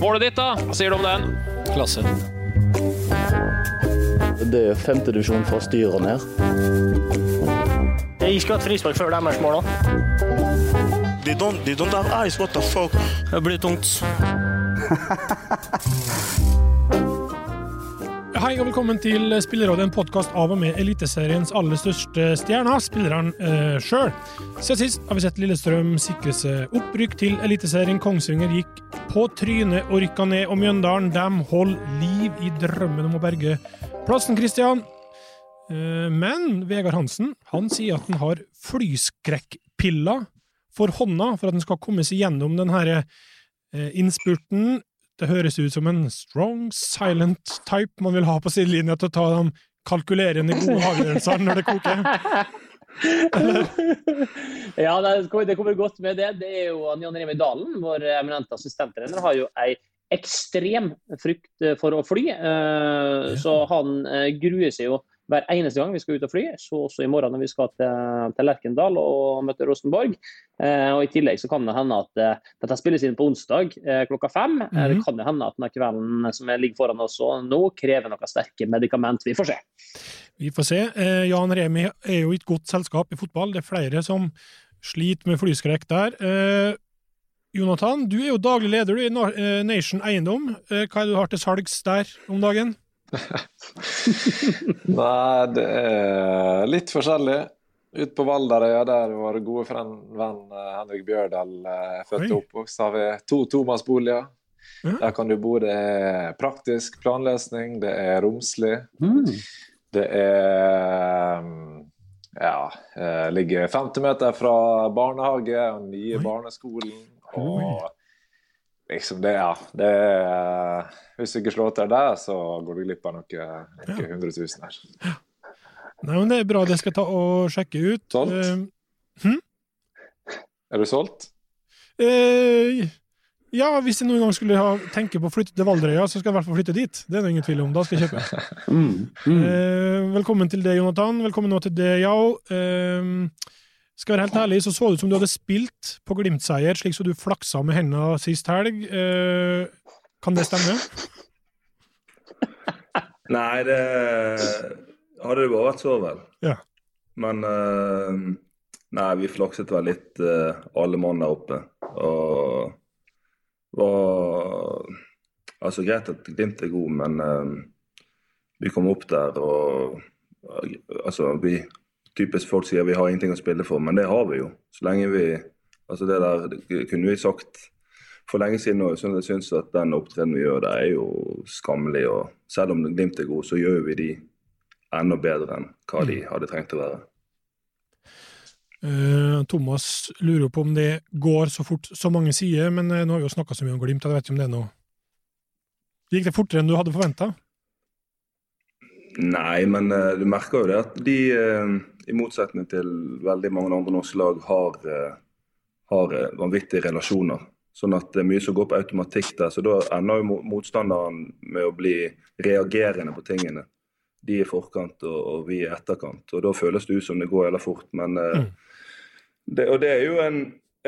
Målet ditt, da? Hva sier du om den? Klasse. Det er femtedivisjon fra styrene her. ned. Jeg skulle hatt frispark før deres mål òg. They don't, they don't have eyes, what the fuck? Det blir tungt. Hei og velkommen til Spillerådet, en podkast av og med Eliteseriens aller største stjerner, spilleren eh, sjøl. Siden sist har vi sett Lillestrøm sikre seg opprykk til Eliteserien. Kongsvinger gikk på trynet og rykka ned, og Mjøndalen dem holder liv i drømmen om å berge plassen, Kristian. Eh, men Vegard Hansen han sier at han har flyskrekkpiller for hånda for at han skal komme seg gjennom denne eh, innspurten. Det høres ut som en strong, silent type man vil ha på sidelinja til å ta de kalkulerende gode avgjørelsene når det koker. ja, det kommer, det kommer godt med det. Det er jo Jan Remi Dalen, vår eminente assistenttrener, har jo ei ekstrem frykt for å fly. eh, Så han eh, gruer seg jo hver eneste gang vi skal ut og fly. Så også i morgen når vi skal til, til Lerkendal og møte Rosenborg. Eh, og I tillegg så kan det hende at eh, dette spilles inn på onsdag eh, klokka fem. Eh, det Mhm. kan jo hende at denne kvelden som ligger foran oss nå, krever noen sterke medikament. Vi får se. Vi får se. Eh, Jan Remi er jo i et godt selskap i fotball. Det er flere som sliter med flyskrekk der. Eh, Jonathan, du er jo daglig leder du, i Nation Eiendom. Hva er det du har til salgs der om dagen? Nei, det er litt forskjellig. Ute på Valderøya, der vår gode venn, venn eh, Henrik Bjørdal eh, er født og oppvokst, har vi to tomannsboliger. Ja. Der kan du bo. Det er praktisk planløsning, det er romslig. Det er mm, Ja, eh, ligger 50 meter fra barnehage og nye Oi. barneskolen. Og liksom det, ja. Det hvis du ikke slår til der, så går du glipp av noe, noe 100 000 her. Nei, men Det er bra, det skal jeg ta og sjekke ut. Solgt? Eh, Er du solgt? Uh, ja, hvis jeg noen gang skulle ha, tenke på å flytte til Valderøya, så skal jeg i hvert fall flytte dit. Det er det ingen tvil om. Da skal jeg kjøpe. Eh, velkommen til det, Jonathan. Velkommen nå til det, Yao. Eh, skal jeg være helt ærlig, så så det ut som du hadde spilt på Glimt-seier, slik som du flaksa med hendene sist helg. Eh, kan det stemme? Nei, det hadde det bare vært så, vel. Ja. Men eh, Nei, vi flakset vel litt eh, alle mann der oppe. Og var Altså, greit at Glimt er god, men eh, vi kom opp der og eh, Altså, vi Typisk folk sier vi har ingenting å spille for, men det har vi jo. Så lenge vi Altså, det der det kunne vi sagt for lenge siden òg, så jeg syns at den opptredenen vi gjør, det er jo skammelig. Og selv om Glimt er god, så gjør vi de enda bedre enn hva de hadde trengt å være. Eh, Thomas lurer på om det går så fort så mange sier, men eh, nå har vi jo snakka så mye om Glimt, jeg vet ikke om det er noe Gikk det fortere enn du hadde forventa? Nei, men eh, du merker jo det at de, i motsetning til veldig mange andre norske lag, har, eh, har eh, vanvittige relasjoner. Sånn at det er mye som går på automatikk der. Så da ender jo motstanderen med å bli reagerende på tingene. De i forkant og, og vi i etterkant. Og da føles det ut som det går jævla fort. Men mm. det, Og det er jo en,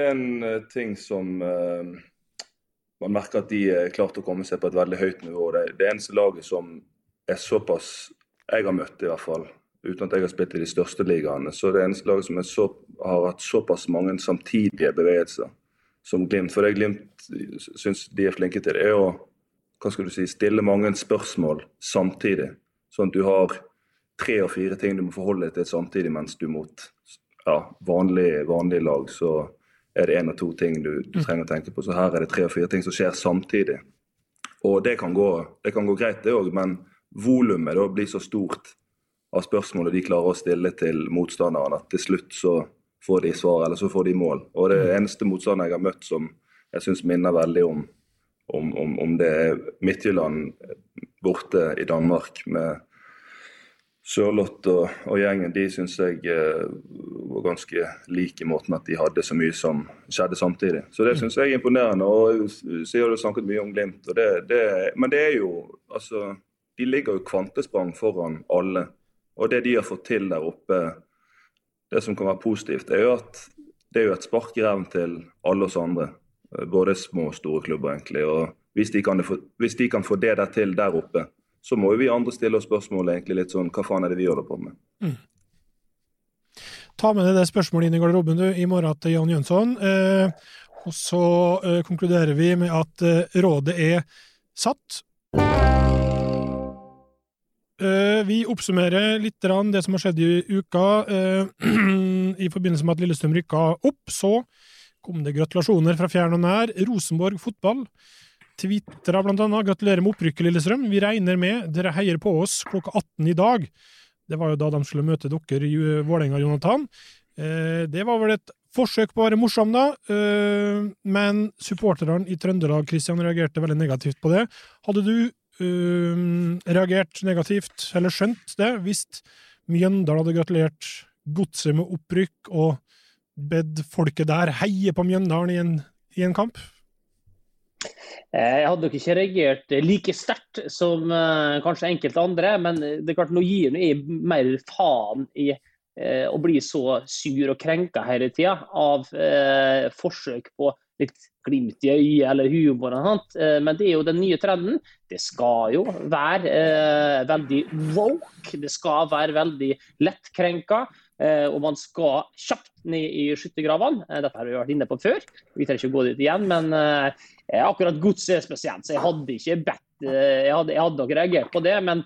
en eh, ting som uh, man merker at de er klart å komme seg på et veldig høyt nivå. Det, det eneste laget som er såpass Jeg har møtt, i hvert fall, uten at jeg har spilt i de største ligaene, så det eneste laget som er så, har hatt såpass mange samtidige bevegelser som Glimt. For det Glimt syns de er flinke til, er å hva skal du si, stille mange spørsmål samtidig. Sånn at du har tre og fire ting du må forholde deg til samtidig, mens du mot ja, vanlig, vanlig lag så er det én og to ting du, du trenger å tenke på. Så her er det tre og fire ting som skjer samtidig. Og det kan gå, det kan gå greit, det òg, men volumet blir så stort av spørsmålet de klarer å stille til motstanderen, at til slutt så får de svar, eller så får de mål. Og det eneste motstander jeg har møtt som jeg syns minner veldig om, om, om, om det er Midtjylland borte i Danmark med Sørloth og, og, gjengen, de syns jeg eh, var ganske like i måten at de hadde så mye som skjedde samtidig. Så det syns jeg er imponerende. og sier Du snakket mye om Glimt, det, det, men det er jo altså, De ligger jo kvantesprang foran alle. Og det de har fått til der oppe, det som kan være positivt, er jo at det er jo et spark i ræven til alle oss andre. Både små og store klubber, egentlig. og hvis de, kan, hvis de kan få det der til der oppe, så må jo vi andre stille oss spørsmålet egentlig litt sånn Hva faen er det vi holder på med? Mm. Ta med deg det spørsmålet inn i garderoben du, i morgen til Jan Jønsson. Eh, og så eh, konkluderer vi med at eh, rådet er satt. Eh, vi oppsummerer litt det som har skjedd i uka. Eh, I forbindelse med at Lillestrøm rykka opp, så kom det gratulasjoner fra fjern og nær. Rosenborg fotball Tvitra blant annet. Gratulerer med opprykket, Lillestrøm. Vi regner med dere heier på oss klokka 18 i dag. Det var jo da de skulle møte dere i Vålerenga, Jonathan. Eh, det var vel et forsøk på å være morsom, da, men supporterne i Trøndelag Christian, reagerte veldig negativt på det. Hadde du reagert negativt, eller skjønt det, hvis Mjøndalen hadde gratulert Godset med opprykk og bedt folket der heie på Mjøndalen i en, i en kamp? Eh, jeg hadde nok ikke reagert like sterkt som uh, kanskje enkelte andre, men det er klart nå gir jeg mer faen i uh, å bli så sur og krenka hele tida av forsøk på litt glimt i øyet eller humor. og sånt. men det er jo den nye trenden. Det skal jo være veldig woke. Det skal være veldig lettkrenka. og man skal kjapt ned i skyttergravene. dette har vi vært inne på før. Vi trenger ikke gå dit igjen. men Eh, akkurat godset er spesielt, så jeg hadde ikke bedt eh, jeg hadde, jeg hadde nok reagert på det. Men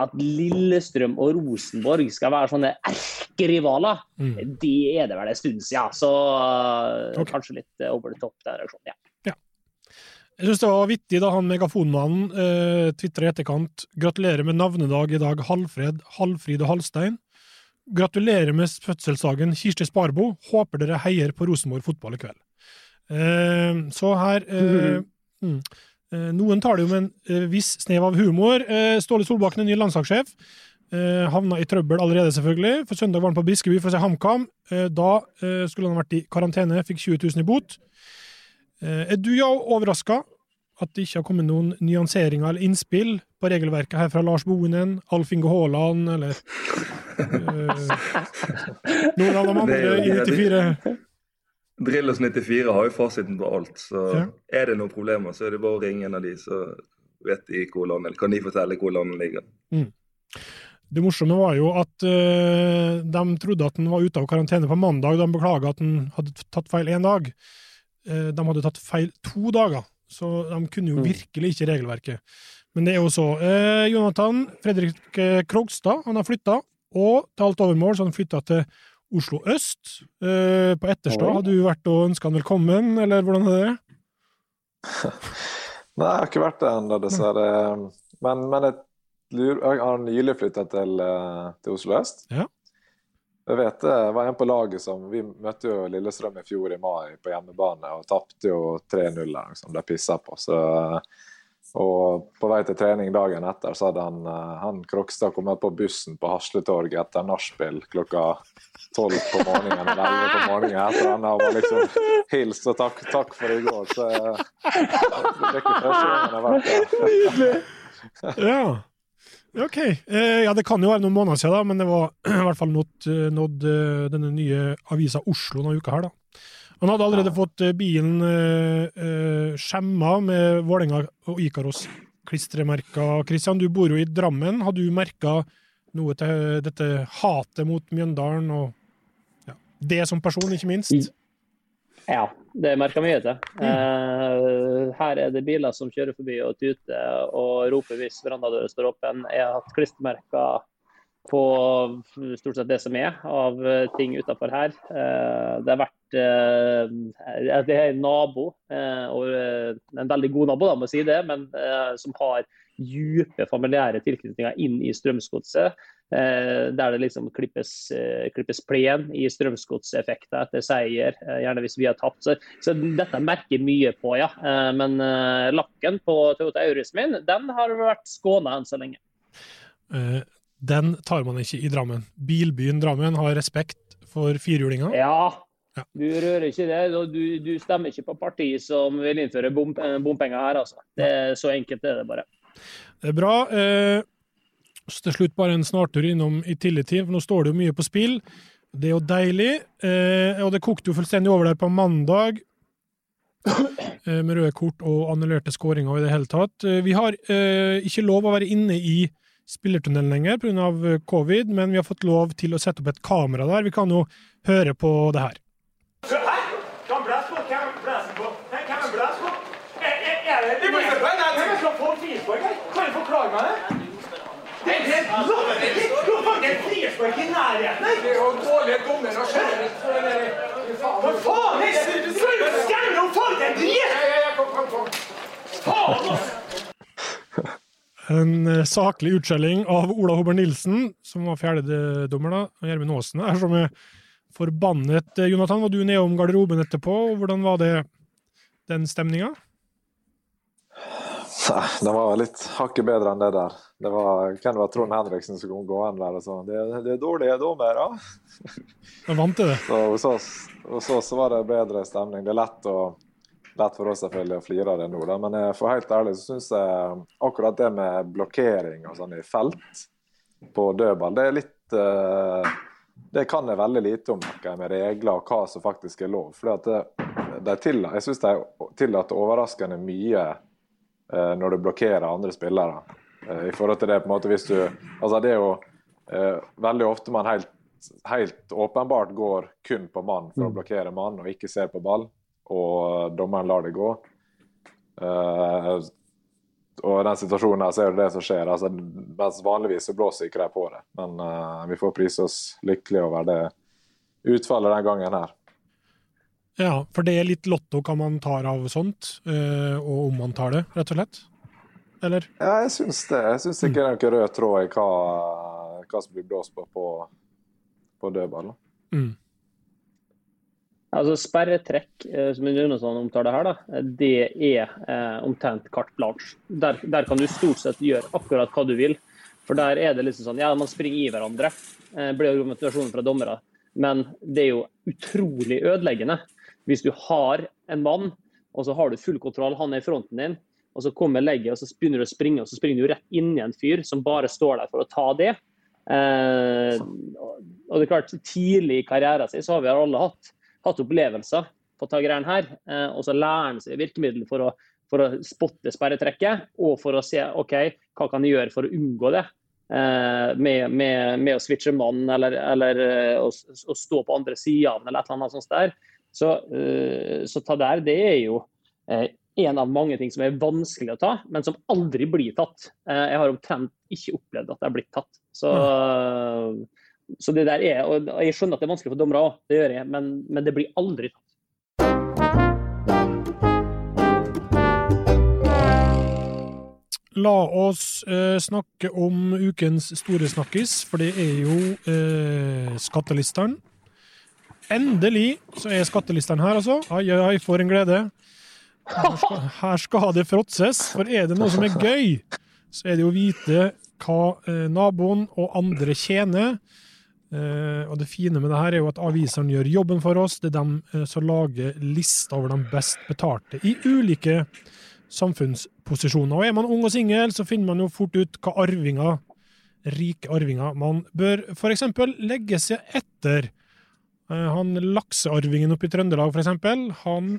at Lillestrøm og Rosenborg skal være sånne erkerivaler, mm. det er det vel en stund siden. Så eh, okay. kanskje litt over the top, den reaksjonen. Ja. ja. Jeg syns det var vittig da han megafonmannen eh, tvitra i etterkant 'Gratulerer med navnedag i dag, Halfred, Halfrid og Halstein'. Gratulerer med fødselsdagen, Kirsti Sparbo. Håper dere heier på Rosenborg fotball i kveld. Eh, så her eh, mm, eh, Noen tar det jo med en viss snev av humor. Ståle Solbakken er ny landslagssjef. havna i trøbbel allerede, selvfølgelig. For søndag var han på Briskeby for å se HamKam. da skulle han vært i karantene, fikk 20 000 i bot. er du ja, overraska at det ikke har kommet noen nyanseringer eller innspill på regelverket her fra Lars Bohinen, Alf Inge Haaland eller øh, noen av de andre i 94? Drillos 94 har jo fasiten på alt. Så ja. er det noen problemer, så er det bare å ringe en av de, så vet de hvor landet, kan de fortelle hvor landet ligger. Mm. Det morsomme var jo at uh, de trodde at han var ute av karantene på mandag. De beklaga at han hadde tatt feil én dag. Uh, de hadde tatt feil to dager, så de kunne jo mm. virkelig ikke regelverket. Men det er jo så. Uh, Jonathan Fredrik Krogstad han har flytta, og til alt overmål så han flytta til Oslo øst. Eh, på Etterstad, har du vært og ønska han velkommen, eller hvordan er det? Nei, jeg har ikke vært der ennå, dessverre. Men, men jeg, jeg, har nylig flytta til, eh, til, Oslo øst. Ja. Jeg vet det var en på laget som Vi møtte jo Lillestrøm i fjor i mai på hjemmebane og tapte jo 3-0 der, som De pissa på. Så og på vei til trening dagen etter så hadde han, eh, han Krokstad kommet på bussen på Hasletorget etter nachspiel klokka tolv på morgenen eller elleve på morgenen etter han var liksom hilst og takk, takk for i går. Så eh, det er ikke første gangen han har vært der. ja. OK. Eh, ja, det kan jo være noen måneder siden, da, men det var i hvert fall nådd, denne nye avisa Oslo denne uka her, da. Han hadde allerede ja. fått eh, bilen uh, uh, skjemma med Vålerenga og Ikaros-klistremerker. Kristian, du bor jo i Drammen. Har du merka noe til dette hatet mot Mjøndalen, og ja, det som person, ikke minst? Ja, det merker mye til. Mm. Eh, her er det biler som kjører forbi og tuter og roper hvis verandadøra står åpen. Jeg har hatt klistremerker på stort sett det som er av eh, ting utafor her. Eh, det har vært eh, Det er en nabo, en veldig god nabo, da, må jeg si det, men som har dype familiære tilknytninger inn i Strømsgodset. Der det liksom klippes, klippes plen i Strømsgodseffekter etter seier, gjerne hvis vi har tapt. Så, så, dette merker mye på, ja. Men lakken på Toyota Auris min, den har vært skåna enn så lenge den tar man ikke i Drammen. Bilbyen Drammen har respekt for firhjulinger. Ja, ja. Du rører ikke det. Du, du, stemmer ikke på parti som vil innføre bom, eh, bompenger her, altså. Det er Så enkelt er det bare. Det er bra. Eh, til slutt bare en snartur innom i Tillitid, for nå står det jo mye på spill. Det er jo deilig. Eh, og det kokte jo fullstendig over der på mandag. Eh, med røde kort og annullerte skåringer i det hele tatt. Eh, vi har eh, ikke lov å være inne i spillertunnelen lenger pga. Eh, covid, men vi har fått lov til å sette opp et kamera der. Vi kan jo høre på det her. Blæser på? Er, det du er er Hva faen? Skremmer folk! Det er drit! Faen, altså! En eh, saklig utskjelling av Ola Håber Nilsen, som var fjerdedommer, da, og Gjermund Aasen er som er forbannet. Eh, Jonathan, var du nedom garderoben etterpå? og Hvordan var det, den stemninga? Det var litt hakket bedre enn det der. Det var, kan det være Trond Henriksen som kom gående der og sa det, det er dårlige dommere. Jeg vant til det. Så hos oss, hos oss var det bedre stemning. Det er lett å lett for oss selvfølgelig å flire av det nå, da. men for helt ærlig så syns jeg akkurat det med blokkering og sånn i felt på dødball, det er litt uh, Det kan jeg veldig lite om noe med regler og hva som faktisk er lov. For det, det tillatt, jeg syns de tillater overraskende mye uh, når du blokkerer andre spillere. Uh, I forhold til det på en måte hvis du Altså det er jo veldig ofte man helt, helt åpenbart går kun på mann for å mm. blokkere mann og ikke ser på ball og dommeren lar det gå. Uh, og i den situasjonen her så er det det som skjer. altså Mens vanligvis så blåser ikke de på det. Men uh, vi får prise oss lykkelige over det utfallet den gangen her. Ja, for det er litt lotto hva man tar av sånt, uh, og om man tar det, rett og slett? Eller? Ja, jeg syns det. Jeg syns ikke det er noen rød tråd i hva, hva som blir blåst på på, på dødball. Mm. Altså Sperretrekk, eh, som Jonathan omtaler her, da, det er eh, omtrent carte blanche. Der, der, kan du stort sett gjøre akkurat hva du vil. For der er det liksom sånn, ja, man springer i hverandre. Eh, blir argumentasjonen fra dommere. Men det er jo utrolig ødeleggende hvis du har en mann, og så har du full kontroll, han er i fronten din, og så kommer legget, og så begynner du å springe, og så springer du rett inn i en fyr som bare står der for å ta det. Eh, og det er klart, Tidlig i karrieren sin så har vi alle hatt hatt opplevelser på ta greiene her, eh, og så lærer han seg virkemidler for å, for å spotte sperretrekket, og for å se OK, hva kan jeg gjøre for å unngå det. Eh, med, med, med, å switche mann eller, eller eh, å, å, stå på andre sida eller et eller annet sånt der. Så, så ta der, det er jo en av mange ting som er vanskelig å ta, men som aldri blir tatt. Jeg har omtrent ikke opplevd at det er blitt tatt. Så mm så det der er, og Jeg skjønner at det er vanskelig for dommere òg, det gjør jeg, men, men det blir aldri tatt. La oss eh, snakke om ukens store snakkis, for det er jo eh, skattelisteren. Endelig så er skattelisteren her, altså. Ai, ai, ai, for en glede. Her skal, her skal det fråtses, for er det noe som er gøy, så er det å vite hva eh, naboen og andre tjener Uh, og Det fine med det her er jo at avisene gjør jobben for oss. Det er dem uh, som lager lister over de best betalte i ulike samfunnsposisjoner. Og Er man ung og singel, så finner man jo fort ut hva arvinger, rike arvinger man bør f.eks. legge seg etter. Uh, han laksearvingen oppe i Trøndelag, f.eks., han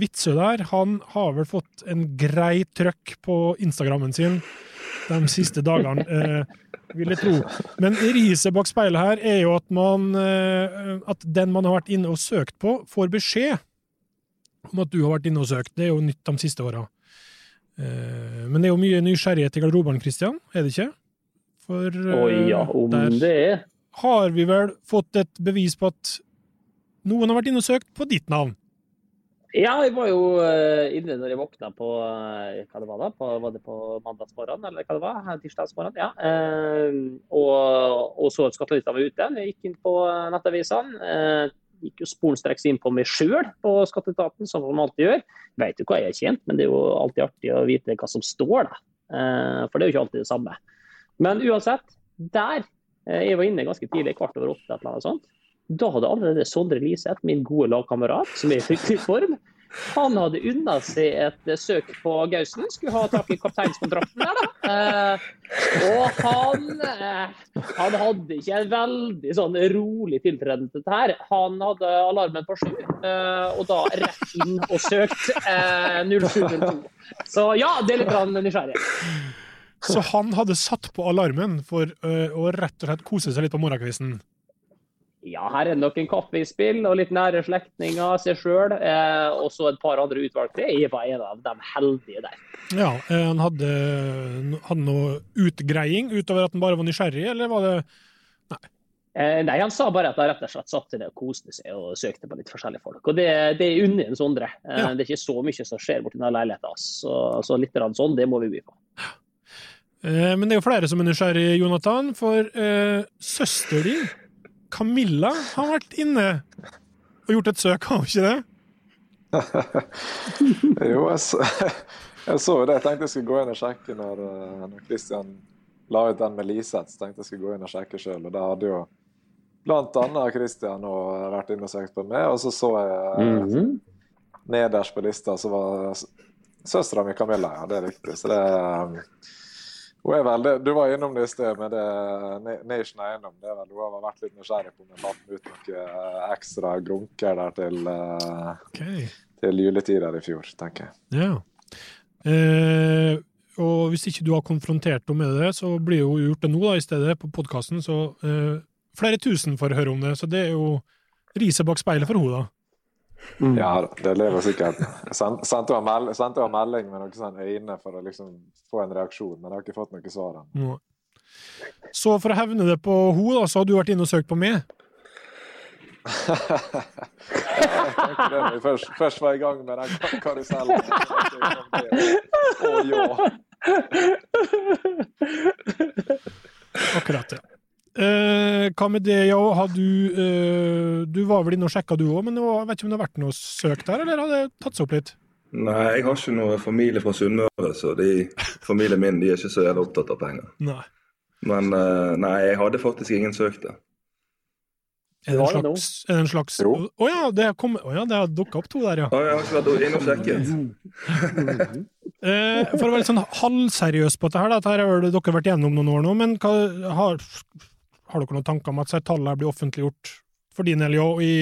Vitsø der, han har vel fått en grei trøkk på Instagrammen sin de siste dagene, vil jeg tro. Men riset bak speilet her er jo at, man, eh, at den man har vært inne og søkt på, får beskjed om at du har vært inne og søkt. Det er jo nytt de siste åra. Eh, men det er jo mye nysgjerrighet i garderoben, Christian, er det ikke? For Oi, ja, eh, om der det. har vi vel fått et bevis på at noen har vært inne og søkt på ditt navn. Ja, jeg var jo eh, inne når jeg våkna på eh, hva det var da, på, var det på mandagsmorgen eller hva det var? Tirsdagsmorgen, ja. Eh, og, og så at skattelista var ute. Jeg gikk inn på nettavisene. Eh, gikk jo sporenstreks inn på meg sjøl på skatteetaten, som man alltid gjør. Vet jo hva jeg har tjent, men det er jo alltid artig å vite hva som står. Eh, for det er jo ikke alltid det samme. Men uansett, der eh, Jeg var inne ganske tidlig, kvart over åtte eller noe sånt. Da hadde allerede Sondre Liseth, min gode lagkamerat, som er i fryktelig form, han hadde unna seg et eh, søk på Gausen. Skulle ha tak i kapteinskontrakten der, da. Eh, og han, eh, han hadde ikke en veldig sånn rolig tiltreden til dette her. Han hadde alarmen på sju, eh, og da rett inn og søkt eh, 0702. Så ja, det er litt grann nysgjerrig. Så han hadde satt på alarmen for øh, å rett og slett kose seg litt på morgenkvisten. Ja, her er det nok en kaffe i spill, og litt nære slektninger, seg sjøl, eh, og så et par andre utvalgte. Jeg var en av de heldige der. Ja, eh, Han hadde, hadde noe utgreiing utover at han bare var nysgjerrig, eller var det Eh, nei, han sa bare at han rett og slett satt det og koste seg og søkte på litt forskjellige folk. Og det, det er unner en Sondre. Eh, Ja. Det er ikke så mye som skjer borti den leiligheten. Så, så litt sånn, det må vi by på. Eh, Men det er jo flere som er nysgjerrig, Jonathan, for eh, søster din, Camilla, har vært inne og gjort et søk, har hun ikke det? Jo, jeg så, jeg så det. Jeg tenkte jeg skulle gå inn og sjekke når, eh, når Christian la ut den med Liseth. Så tenkte jeg skulle gå inn og sjekke sjøl. Og da hadde jo annet Christian og vært inne og søkt på meg. Og så så jeg Mhm. nederst på lista, så var søstera mi Camilla. Ja, det er riktig. Så det um, hun er veldig, Du var innom det i sted med det Na- Nation Eiendom. Det er vel, hun har vært litt nysgjerrig på om hun fant ut noe eh, ekstra grunker der til, okay. Til juletider i fjor, tenker jeg. ja. Eh, og hvis ikke du har konfrontert henne med det, så blir hun gjort det nå da, i stedet, på podkasten. Så eh, flere tusen får høre om det, så det er jo riset bak speilet for henne, da. Ja, det lever sikkert. Jeg sendte henne mel melding med noen sånn øyne for å liksom få en reaksjon, men jeg har ikke fått noe svar ennå. Nå. Så for å hevne det på henne, så har du vært inne og søkt på meg. Jeg vi først, først var i gang med den kar- karusellen. Å ja. Akkurat, ja. Eh, hva med det, Yo? har du eh, Du var vel inne og sjekka du òg, men jeg vet ikke om det har vært noe søk der, eller har det tatt seg opp litt? Nei, jeg har ikke noe familie fra Sunnmøre, så de, familien min de er ikke så jævlig opptatt av penger. Nei. Men eh, nei, jeg hadde faktisk ingen søkt det. Er det en slags, er det en slags Jo. Å ja, det har oh, ja, det har dukka opp to der, ja. Å, jeg har ikke vært inne og sjekket. Eh, for å være litt sånn halvseriøs på dette her, dette her har dere vært gjennom noen år nå, men hva, har, har dere noen tanker om at disse tallene blir offentliggjort for din del, òg, i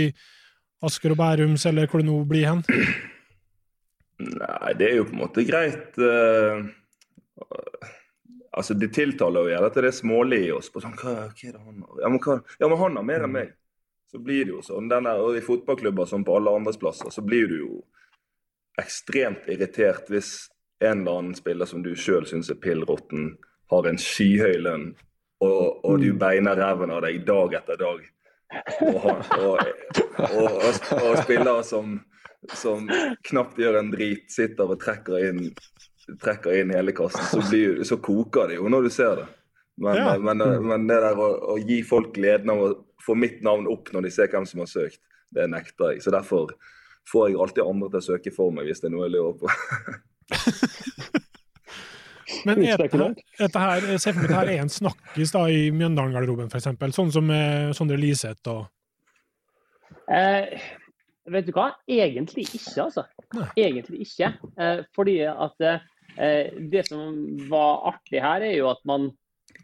Asker og Bærums, eller hvor det nå blir hen? Nei, det er jo på en måte greit. eh, altså, De tiltaler jo gjerne at det er smålig i oss. på sånn, hva, hva er det han? Ja men, hva, ja, men han har mer enn meg. Så blir det jo sånn. Denne, og I fotballklubber som på alle andres plasser, så blir du jo ekstremt irritert hvis en eller annen spiller som du sjøl syns er pill råtten, har en skyhøy lønn, og, og du beiner ræven av deg dag etter dag. Og, og, og, og spillere som, som knapt gjør en drit, sitter og trekker inn, trekker inn hele kassen, så, blir, så koker det jo når du ser det. Men, Ja. men, men det der å, å gi folk gleden av å få mitt navn opp når de ser hvem som har søkt, det nekter jeg. Så derfor får jeg alltid andre til å søke for meg hvis det er noe jeg lurer på. Men er dette her, dette her, jeg for meg at dette her er en snakkis da, i Mjøndalen-garderoben, eksempel, sånn som med Sondre Liseth og Eh, vet du hva? Egentlig ikke, altså. Nei. Egentlig ikke. Eh, fordi at eh, det som var artig her, er jo at man,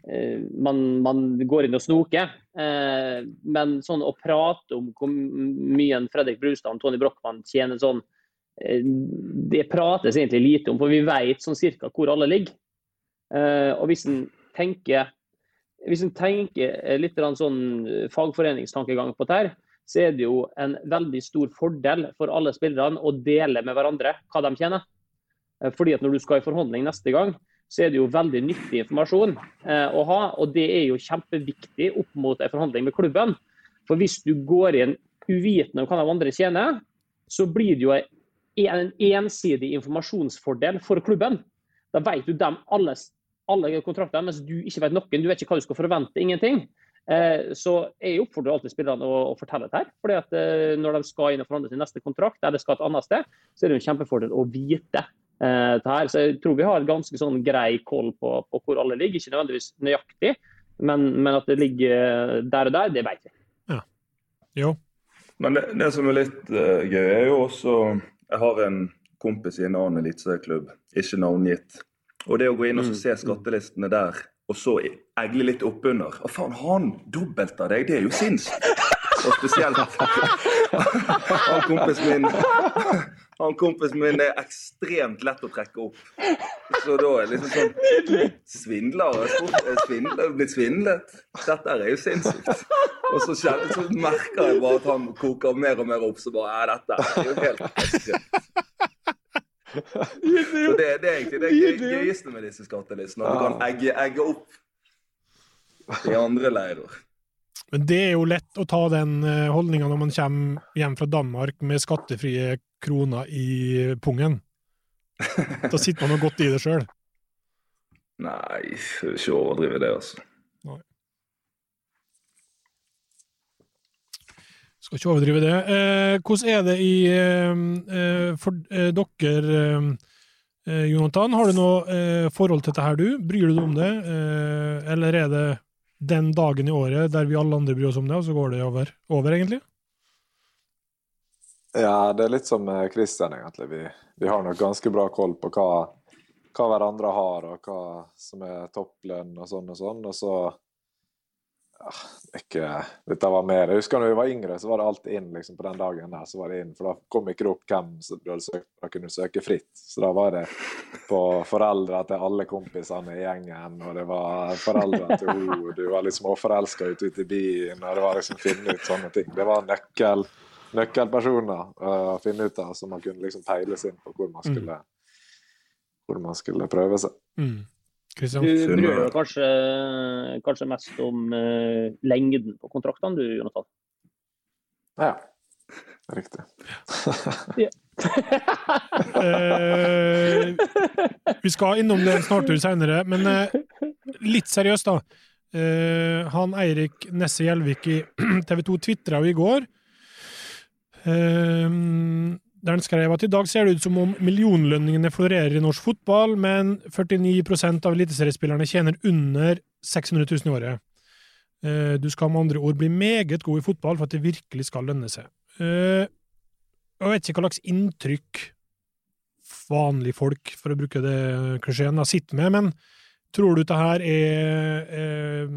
eh, man, man går inn og snoker. Eh, men sånn å prate om hvor mye en Fredrik Brustad og Tony Brochmann tjener sånn, eh, det prates egentlig lite om, for vi vet sånn cirka hvor alle ligger. Eh, og hvis en tenker hvis en tenker litt sånn fagforeningstankegang på dette, så er det jo en veldig stor fordel for alle spillerne å dele med hverandre hva de tjener. Eh, Fordi at Når du skal i forhandling neste gang, så er det jo veldig nyttig informasjon eh, å ha. Og det er jo kjempeviktig opp mot en forhandling med klubben. For hvis du går inn uvitende om hva de andre tjener, så blir det jo en ensidig informasjonsfordel for klubben. Da vet du dem alle, alle kontraktene, mens du ikke vet noen. Du vet ikke hva du skal forvente. Ingenting. Eh, så jeg oppfordrer alltid spillerne å, å fortelle dette. her, fordi at eh, Når de skal inn og forhandle sin neste kontrakt, eller skal et annet sted, så er det en kjempefordel å vite eh, det her. Så jeg tror vi har et ganske sånn grei koll på, på hvor alle ligger. Ikke nødvendigvis nøyaktig, men, men, at det ligger der og der, det vet vi. Ja. Jo. Men det, det, som er litt uh, gøy, er jo også Jeg har en kompis i en annen eliteserieklubb, ikke navngitt. Og det å gå inn og Mm. se skattelistene der, og så egle litt oppunder Å, faen, han dobbelt av deg? Det er jo sinnssykt! Og spesielt Han kompisen min Han kompisen min er ekstremt lett å trekke opp. Så da er det liksom sånn Svindler? har er blitt svindlet? Dette er jo sinnssykt. Og så, så merker jeg bare at han koker mer og mer opp. Så bare ja, dette er jo helt. Så det, det er egentlig det gøy, gøyeste med disse skattelistene. At du kan egge, egge opp i andre leirer. Men det er jo lett å ta den eh, holdninga når man kommer hjem fra Danmark med skattefrie kroner i pungen. Da sitter man jo godt i det sjøl. Nei, ikke overdrive det, altså. Skal ikke overdrive det. Eh, hvordan er det i eh, eh, for eh, dere, eh, eh, Jonathan? Har du noe forhold til dette her, du? Bryr du deg om det? Eh, eller er det den dagen i året der vi alle andre bryr oss om det, og så går det over, over egentlig? Ja, det er litt som Christian, egentlig. Vi, vi har nok ganske bra koll på hva, hva hverandre har, og hva som er topplønn og sånn og sånn. Og så ja, ikke, Dette var mer Jeg husker da vi var yngre, så var det alltid inn liksom, på den dagen der. så var det inn, For da kom ikke det opp hvem som du hadde søkt, da kunne du søke fritt. Så da var det på foreldra til alle kompisene i gjengen, og det var foreldra til henne, du var litt forelska ute i byen, og det var liksom finne ut sånne ting. Det var nøkkel nøkkelpersoner uh, å finne ut av, så man kunne liksom peiles inn på hvor man skulle, hvor man skulle prøve seg. Mm. Du bryr deg kanskje, kanskje mest om uh, lengden på kontraktene, du, Jonathan? Ja, riktig. Eh, vi skal innom det en snartur seinere, men eh, litt seriøst, da. Eh, han Eirik Nesse Gjelvik i TV 2 tvitra jo i går. Eh, der han skrev at i dag ser det ut som om millionlønningene florerer i norsk fotball, men 49% av eliteseriespillerne tjener under 600 000 i året. Eh, du skal med andre ord bli meget god i fotball for at det virkelig skal lønne seg. Eh, jeg vet ikke hva slags inntrykk vanlige folk, for å bruke det klisjeen, har sitter med, men tror du dette her er eh,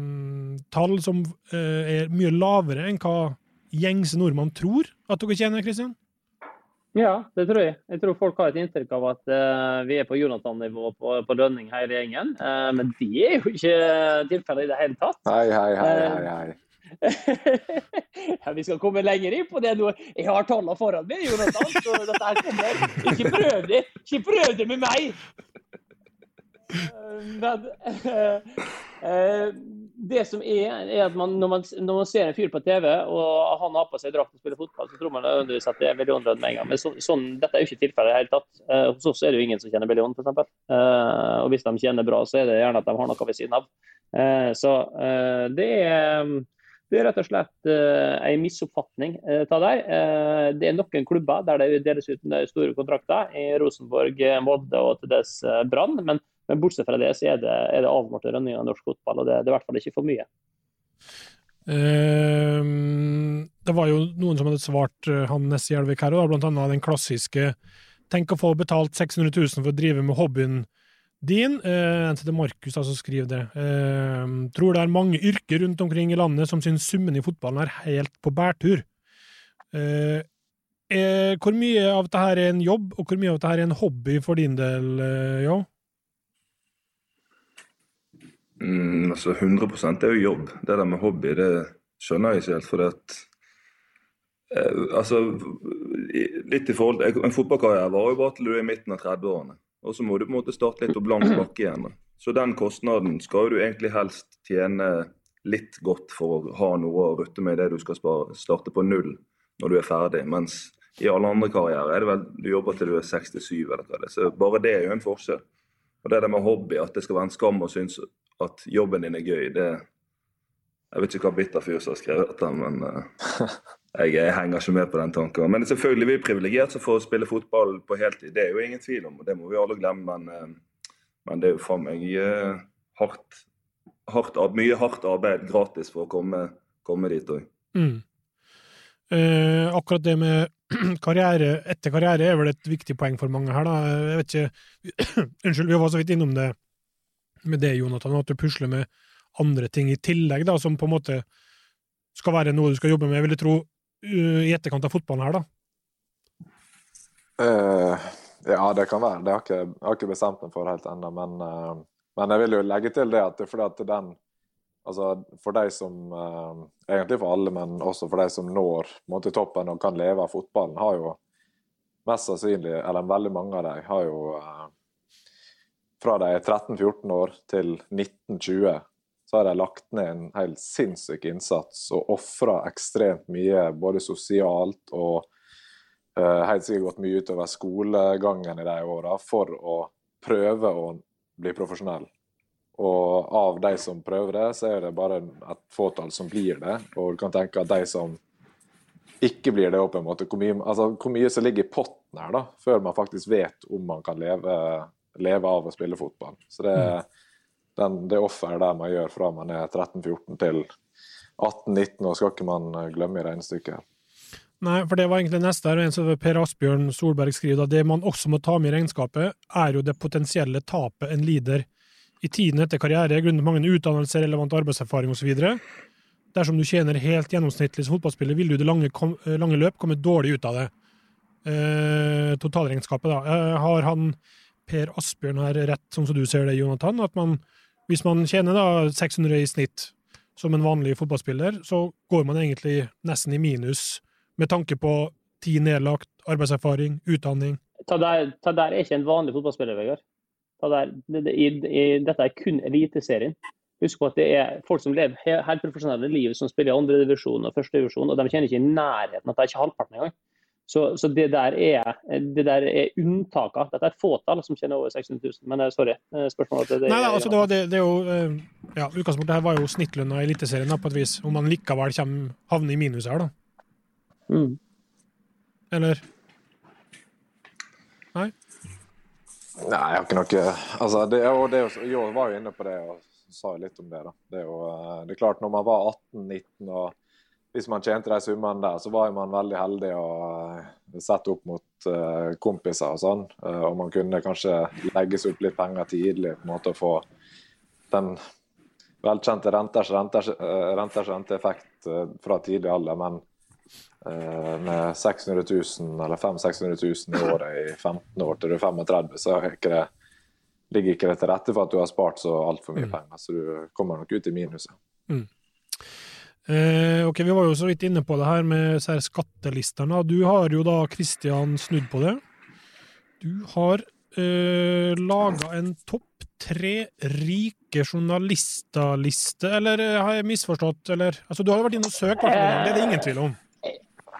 tall som er mye lavere enn hva gjengse nordmann tror at dere tjener, Kristian? Ja, det tror jeg. Jeg tror folk har et inntrykk av at uh, vi er på Jonathan-nivå på, på lønning hele gjengen. Uh, men det er jo ikke tilfellet i det hele tatt. Hei, hei, hei, hei, hei. ja, vi skal komme lenger inn på det nå. Jeg har tallene foran meg, Jonathan. Så dette her kommer. Ikke prøv det! Ikke prøv det med meg! Eh, Men eh, eh, det som er, er at man, når, man, når man ser en fyr på TV, og han har på seg drakt og spiller fotball, så tror man nødvendigvis at det er millionlønn med en gang. Men så, sånn, dette er jo ikke tilfellet i det hele tatt. Hos oss er det jo ingen som kjenner Billy Ond, f.eks. Og hvis de tjener bra, så er det gjerne at de har noe ved siden av. Så det er det er rett og slett en misoppfatning uh, av. Uh, det er noen klubber der det deles ut store kontrakter, i Rosenborg, Molde og til dels Brann. Men, men bortsett fra det så er det, er det avmålte rønninger i norsk fotball, og det, det er i hvert fall ikke for mye. Ehm, det var jo noen som hadde svart eh, han Nesse Elvik her, og da, blant annet den klassiske 'Tenk å få betalt 600 000 for å drive med hobbyen din'. Uh, en til Markus altså skriver det. Uh, tror det er mange yrker rundt omkring i landet som syns summen i fotballen er helt på bærtur. Uh, eh, hvor mye av dette er en jobb, og hvor mye av dette er en hobby for din del, uh, Jo? Mm, altså 100 er jo jobb. Det der med hobby, det skjønner jeg ikke helt. For det at eh, Altså, litt i forhold til En fotballkarriere varer jo bare til du er i midten av 30-årene. og så må du på en måte starte litt på blank bakke igjen. da. Så den kostnaden skal du egentlig helst tjene litt godt for å ha noe å rutte med i det du skal spare, starte på null når du er ferdig. Mens i alle andre karrierer er det vel du jobber til du er 67 eller hva det er. Så bare det er jo en forskjell. Og det der med hobby, at det skal være en skam å synes at jobben din er gøy, det Jeg vet ikke hva bitter fyr som har skrevet dette, men uh, jeg, jeg, henger ikke med på den tanken. Men selvfølgelig vi er privilegert som får spille fotball på heltid. Det er jo ingen tvil om, og det må vi alle glemme. Men, uh, men det er jo faen meg uh, hardt, hardt, mye hardt arbeid gratis for å komme, komme dit òg. Mm. akkurat det med karriere etter karriere er vel et viktig poeng for mange her, da. Jeg vet ikke Unnskyld, vi var så vidt innom det med det, Jonathan, at du pusler med andre ting i tillegg, da, som på en måte skal være noe du skal jobbe med, jeg vil jeg tro, uh, i etterkant av fotballen her, da? Uh, ja, det kan være. Det har jeg har ikke bestemt meg for helt ennå. Men, uh, men, jeg vil jo legge til det at det er fordi at den Altså for de som Egentlig for alle, men også for de som når måte, toppen og kan leve av fotballen, har jo mest sannsynlig, eller veldig mange av dem, har jo fra de er 13-14 år til 19-20 så har de lagt ned en helt sinnssyk innsats og ofra ekstremt mye, både sosialt og uh, helt sikkert gått mye utover skolegangen i de åra, for å prøve å bli profesjonell. Og av de som prøver det, så er det bare et fåtall som blir det. Og du kan tenke at de som ikke blir det, på en måte, hvor mye, altså, hvor mye som ligger i potten her, da, før man faktisk vet om man kan leve, leve av å spille fotball. Så det den, det offeret der man gjør fra man er 13-14 til 18-19, og skal ikke man glemme i regnestykket. Nei, for det var egentlig neste her, en som Per Asbjørn Solberg skriver at det man også må ta med i regnskapet, er jo det potensielle tapet en lider i tiden etter karriere grunnet mange utdannelser, relevant arbeidserfaring osv. Dersom du tjener helt gjennomsnittlig som fotballspiller, vil du i det lange, lange, løp komme dårlig ut av det. Eh, totalregnskapet, da. Eh, har han Per Asbjørn her rett, sånn som du ser det, Jonathan, at man hvis man tjener da 600 i snitt som en vanlig fotballspiller, så går man egentlig nesten i minus med tanke på tid nedlagt, arbeidserfaring, utdanning. Ta der, ta der er ikke en vanlig fotballspiller, Vegard. Der, det, det, i, i, dette er kun Eliteserien. Husk på at det er folk som lever helt profesjonelle liv, som spiller i andredivisjon og førstedivisjon, og de kjenner ikke i nærheten at det er ikke halvparten engang. Så, så det, der er, det der er unntaket. Dette er et fåtall som tjener over 600 000. Men eh, sorry, eh, spørsmålet det, det, Nei, altså, det, var, det, det er jo, eh, ja, Utgangspunktet her var jo snittlønna i Eliteserien på et vis. Om man likevel kommer, havner i minus her, da. Mm. Eller? Nei? Nei, jeg har ikke noe Altså, det, og det, Jo var jo inne på det og sa litt om det. da. Det er jo det er klart, når man var 18-19 og hvis man tjente de summene der, så var man veldig heldig å sett sette opp mot uh, kompiser og sånn. Uh, og man kunne kanskje legge seg opp litt penger tidlig på en måte å få den velkjente renters renters, renteeffekt fra tidlig alder. Men med 600 000 eller 500 000 i året i 15 år til du er 35, så ikke det, ligger ikke det til rette for at du har spart så altfor mye mm. penger. Så du kommer nok ut i minuset. Mm. Eh, ok, Vi var jo så vidt inne på det her med skattelistene. Du har jo da, Kristian, snudd på det. Du har eh, laga en topp tre rike journalister-liste, eller eh, har jeg misforstått? Eller, altså, du har jo vært inne og søkt, det er det ingen tvil om?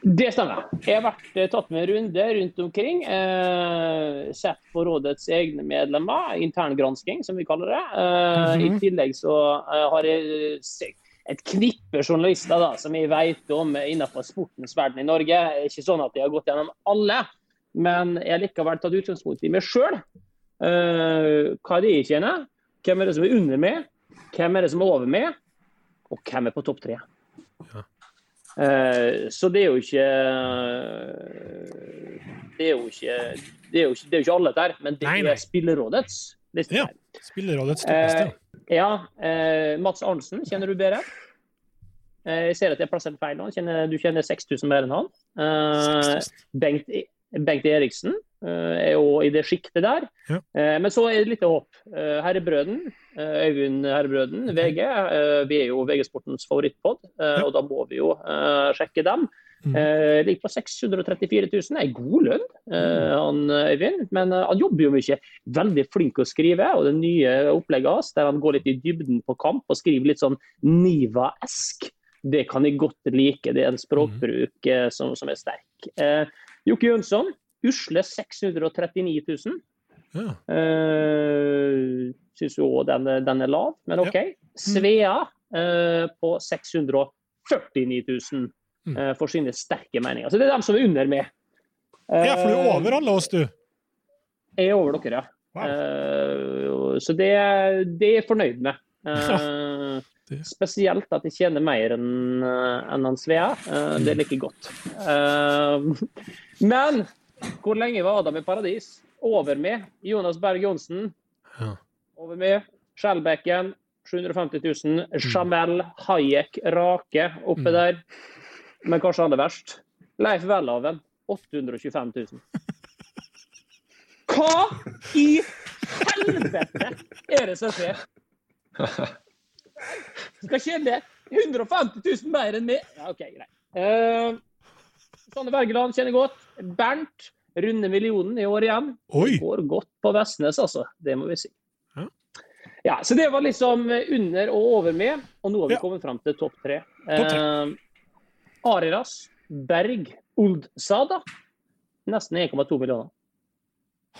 Det stemmer. Jeg har vært, eh, tatt med en runde rundt omkring. Eh, sett på rådets egne medlemmer, interngransking som vi kaller det. Eh, mm -hmm. I tillegg så eh, har jeg et knippe journalister da, som jeg vet om innenfor sportens verden i Norge. Ikke sånn at jeg har gått gjennom alle, men jeg har likevel tatt utgangspunkt i meg sjøl. Eh, hva er det jeg tjener? Hvem er det som er under meg? Hvem er det som er over meg? Og hvem er på topp tre? Uh, så det er jo ikke Det er jo ikke det er jo ikke, det er jo ikke alle der, men det nei, nei. er Spillerådets liste. Ja, Spillerådets toppliste. Uh, ja, eh, Mats Arnsen kjenner du bedre. Eh, jeg ser at jeg har plassert feil nå. Du kjenner 6000 mer enn han. Eh, Bengt, Bengt, Eriksen eh, er jo i det sjiktet der. Ja. Eh, men så er det litt håp. Eh, Herrebrøden, Øyvind Herrebrøden, VG. vi er jo VG-sportens favorittpod, ja. og da må vi jo sjekke dem. Mm. ligger på 634 000, er god lønn. han Øyvind, men eh, han jobber jo mye. Veldig flink å skrive. Og det nye opplegget hans, der han går litt i dybden på kamp og skriver litt sånn Niva-esk, det kan jeg godt like. Det er en språkbruk eh, som, som, er sterk. Eh, Jokke Jønsson, usle 639 000. Ja. Uh, Syns jo òg den, den, er lav, men OK. Ja. Mm. Svea uh, på 649 000 uh, for sine sterke meninger. Så det er dem som er under meg. ja, for du er over alle oss, du? Jeg er over dere, ja. Wow. så det, det, er jeg fornøyd med. spesielt at jeg tjener mer enn en han Svea. det er jeg godt. men hvor lenge var Adam i paradis? Over med Jonas Berg Johnsen. Ja. Over med Skjellbekken. 750 000. Jamel Hayek Rake oppe mm. der. Men kanskje aller verst. Leif Welhaven. 825 000. Hva i helvete er det som skjer? Skal tjene 150 000 mer enn meg? Ja, OK, greit. Uh, Sanne Bergeland kjenner godt. Bernt runde millionen i år igjen. Oi. Det går godt på Vestnes, altså. Det må vi si. Ja. ja. Så det var liksom under og over med, og nå har vi ja. kommet fram til topp tre. Top tre. Eh, Ariras, Berg, Oldsada. Nesten 1,2 millioner.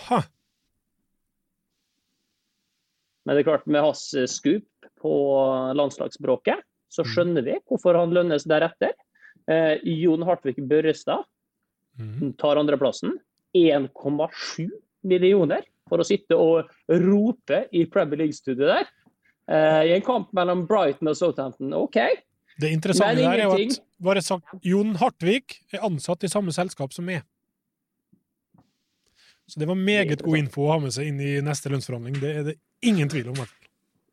Ha. Men det er klart, med hans skup på landslagsbråket, så mm. skjønner vi hvorfor han lønnes deretter. Eh, Jon Hartvig Børrestad mm. tar andreplassen. 1,7 millioner for å sitte og rope i Premier League-studiet der. Eh, I en kamp mellom Brighton og Southampton. OK. Det interessante der er jo at bare sagt, Jon Hartvig er ansatt i samme selskap som meg. Så det var meget god info å ha med seg inn i neste lønnsforhandling. Det er det ingen tvil om.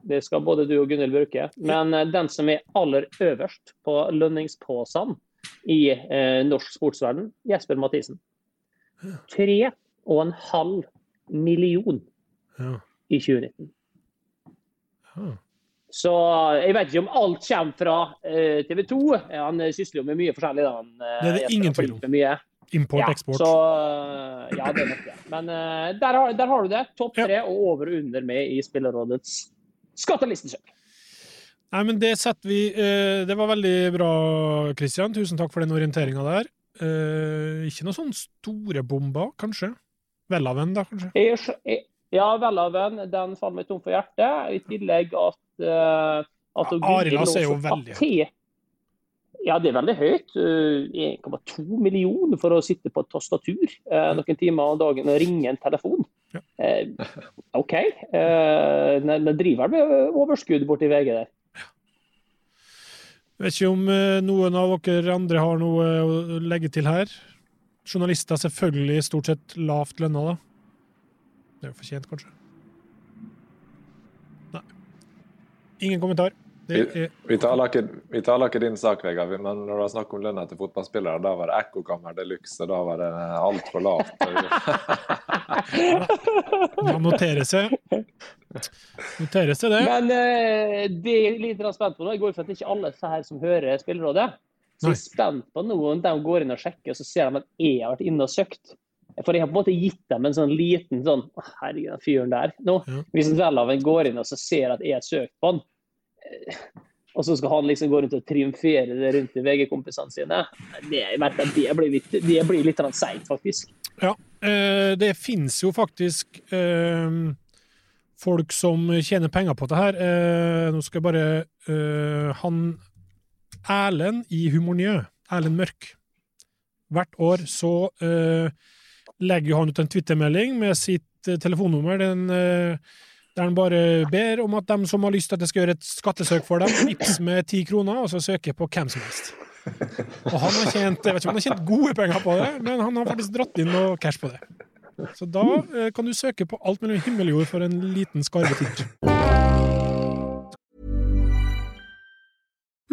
Det skal både du og Gunhild bruke. Men uh, den som er aller øverst på lønningspåsene i eh, norsk sportsverden, Jesper Mathisen. Tre og en halv million ja. i 2019. Ja. Så jeg vet ikke om alt kommer fra eh, TV 2. Han sysler jo med mye forskjellig. Da. Han, uh, det er det ingen tvil om. Import, eksport. Så, uh, ja, det vet jeg. Men Men der har, der, har, du det. Topp tre og over og under med i Spillerrådets skattelistesøk. Nei, men det setter vi Det var veldig bra, Kristian. Tusen takk for den orienteringa der. Uh, ikke noen sånne store bomber, kanskje? Welhaven, da, kanskje? Jeg, ja, Welhaven den faller meg tom for hjertet. I tillegg at, uh, at ja, Arilas er jo veldig høyt. Ja, det er veldig høyt. Uh, eh, 1,2 millioner for å sitte på et tastatur noen timer av dagen og ringe en telefon. Ja. OK. Den driver med overskudd borti VG der. Jeg vet ikke om eh, noen av dere andre har noe å legge til her. Journalister selvfølgelig stort sett lavt lønna, da. Det er jo fortjent, kanskje. Nei. Ingen kommentar. Vi, vi, taler ikke, vi, taler ikke, din sak, Vegard, men når det var snakk om lønna til fotballspillere, da var det ekkokammer de luxe, og da var det altfor lavt. Man noterer seg. Noterer seg det. Men uh, det er litt spent på nå. Jeg går ut for at det ikke alle her som hører Spillerådet. Så jeg er spent på nå om de går inn og sjekker, og så ser de at jeg har vært inne og søkt. For jeg har på en måte gitt dem en sånn liten sånn Herregud, den fyren der. Nå, ja. Hvis en går inn og så ser at jeg har søkt på han, og så skal han liksom gå rundt og triumfere det rundt VG-kompisene sine. Det, det, blir litt, det blir litt seigt, faktisk. Ja, eh, det fins jo faktisk eh, folk som tjener penger på det her. Eh, nå skal jeg bare Han Erlend i Humornjø, Erlend Mørk Hvert år så legger han ut en twittermelding med sitt telefonnummer. Den der han bare ber om at de som har lyst til at jeg skal gjøre et skattesøk for dem, vips med ti kroner, og så søker på hvem som helst. Og han har tjent jeg vet ikke om han har tjent gode penger på det, men han har faktisk dratt inn noe cash på det. Så da eh, kan du søke på alt mellom himmel og jord for en liten skarve tid.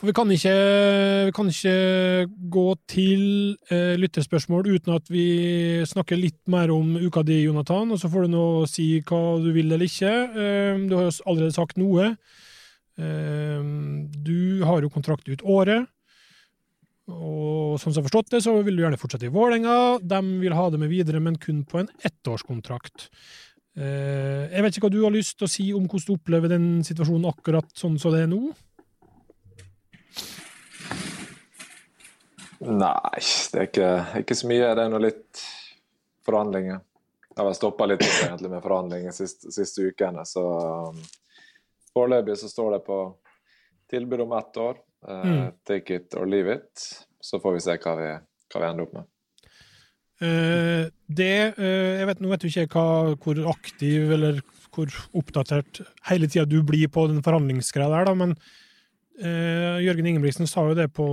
For vi kan ikke, vi kan ikke gå til eh, lyttespørsmål uten at vi snakker litt mer om uka di, Jonathan. Og så får du nå si hva du vil eller ikke. Eh, du har jo allerede sagt noe. Eh, du har jo kontrakt ut året. Og sånn som jeg har forstått det, så vil du gjerne fortsette i Vålerenga. De vil ha det med videre, men kun på en ettårskontrakt. Eh, jeg vet ikke hva du har lyst til å si om hvordan du opplever den situasjonen akkurat sånn som det er nå? Nei, det er ikke, ikke så mye. Det er nå litt forhandlinger. Jeg har stoppa litt egentlig med forhandlinger siste, siste ukene, så um, foreløpig så står det på tilbud om ett år. Uh. Take it or leave it. Så får vi se hva vi, hva vi ender opp med. Uh, det uh, Jeg vet, nå vet du ikke hva, hvor aktiv eller hvor oppdatert hele tida du blir på den forhandlingsgreia der, da, men eh, Jørgen Ingebrigtsen sa jo det på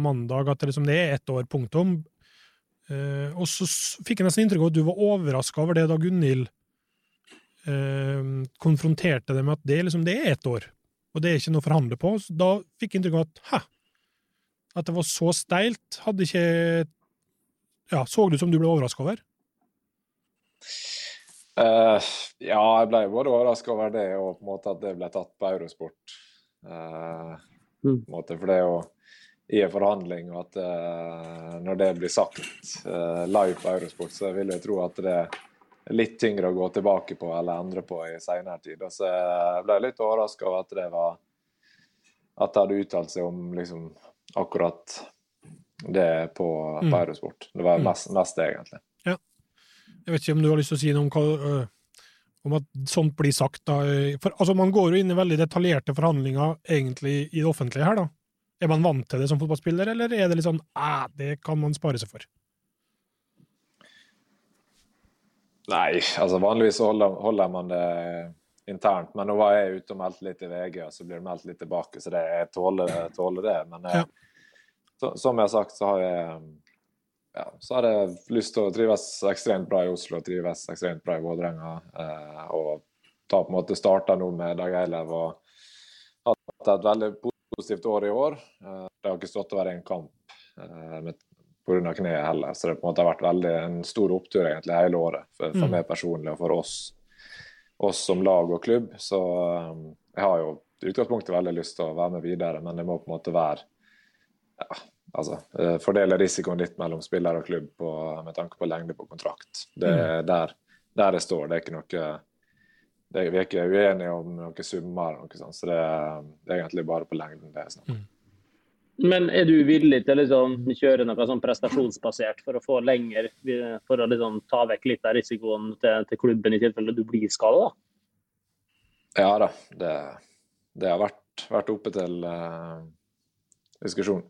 mandag, at det, liksom, det er ett år, punktum. Eh, og så fikk jeg nesten inntrykk av at du var overraska over det da Gunhild eh, konfronterte det med at det, liksom, det er ett år, og det er ikke noe å forhandle på. Så da fikk jeg inntrykk av at hæ? At det var så steilt. Hadde ikke ja, Så det ut som du ble overraska over? Ja, jeg ble både overraska over det og på en måte at det ble tatt på Eurosport. Eh, måte, for det er jo i en forhandling, og at uh, når det blir sagt uh, live på Eurosport, så vil jeg tro at det er litt tyngre å gå tilbake på eller endre på i senere tid. Og så jeg ble jeg litt overraska over at det var at det hadde uttalt seg om liksom akkurat det på, på Mm. Eurosport. Det var Mm. mest, mest det, egentlig. Jeg vet ikke om du har lyst til å si noe om, hva, øh, om at sånt blir sagt. Da. For, altså, man går jo inn i veldig detaljerte forhandlinger egentlig i det offentlige her, da. Er man vant til det som fotballspiller, eller er det litt sånn æh, det kan man spare seg for? Nei, altså vanligvis holder, holder man det internt. Men nå var jeg ute og meldte litt i VG, og så blir det meldt litt tilbake. Så det, jeg tåler, tåler det. Men ja. så, som jeg har sagt, så har jeg ja, så har jeg lyst til å trives ekstremt bra i Oslo og trives ekstremt bra i Vålerenga. Eh, og ta på en måte starta nå med Dag Eilev og hatt et veldig positivt år i år. Eh, det har ikke stått å være en kamp eh, med pga. kneet heller. Så det på en måte har vært veldig en stor opptur egentlig hele året for, for Mm. meg personlig og for oss, oss som lag og klubb. Så um, jeg har jo i utgangspunktet veldig lyst til å være med videre, men det må på en måte være ja, altså, eh, fordele risikoen litt mellom spiller og klubb på, med tanke på lengde på kontrakt. Det er der, der det står. Det er ikke noe det, Vi er ikke uenige om noen summer, eller noe sånt, så det, det er egentlig bare på lengden det er snakk om. Men er du villig til å liksom kjøre noe sånn prestasjonsbasert for å få lenger, for å liksom ta vekk litt av risikoen til, til klubben i tilfelle du blir skada? Ja da, det, det har vært, vært oppe til uh, diskusjon.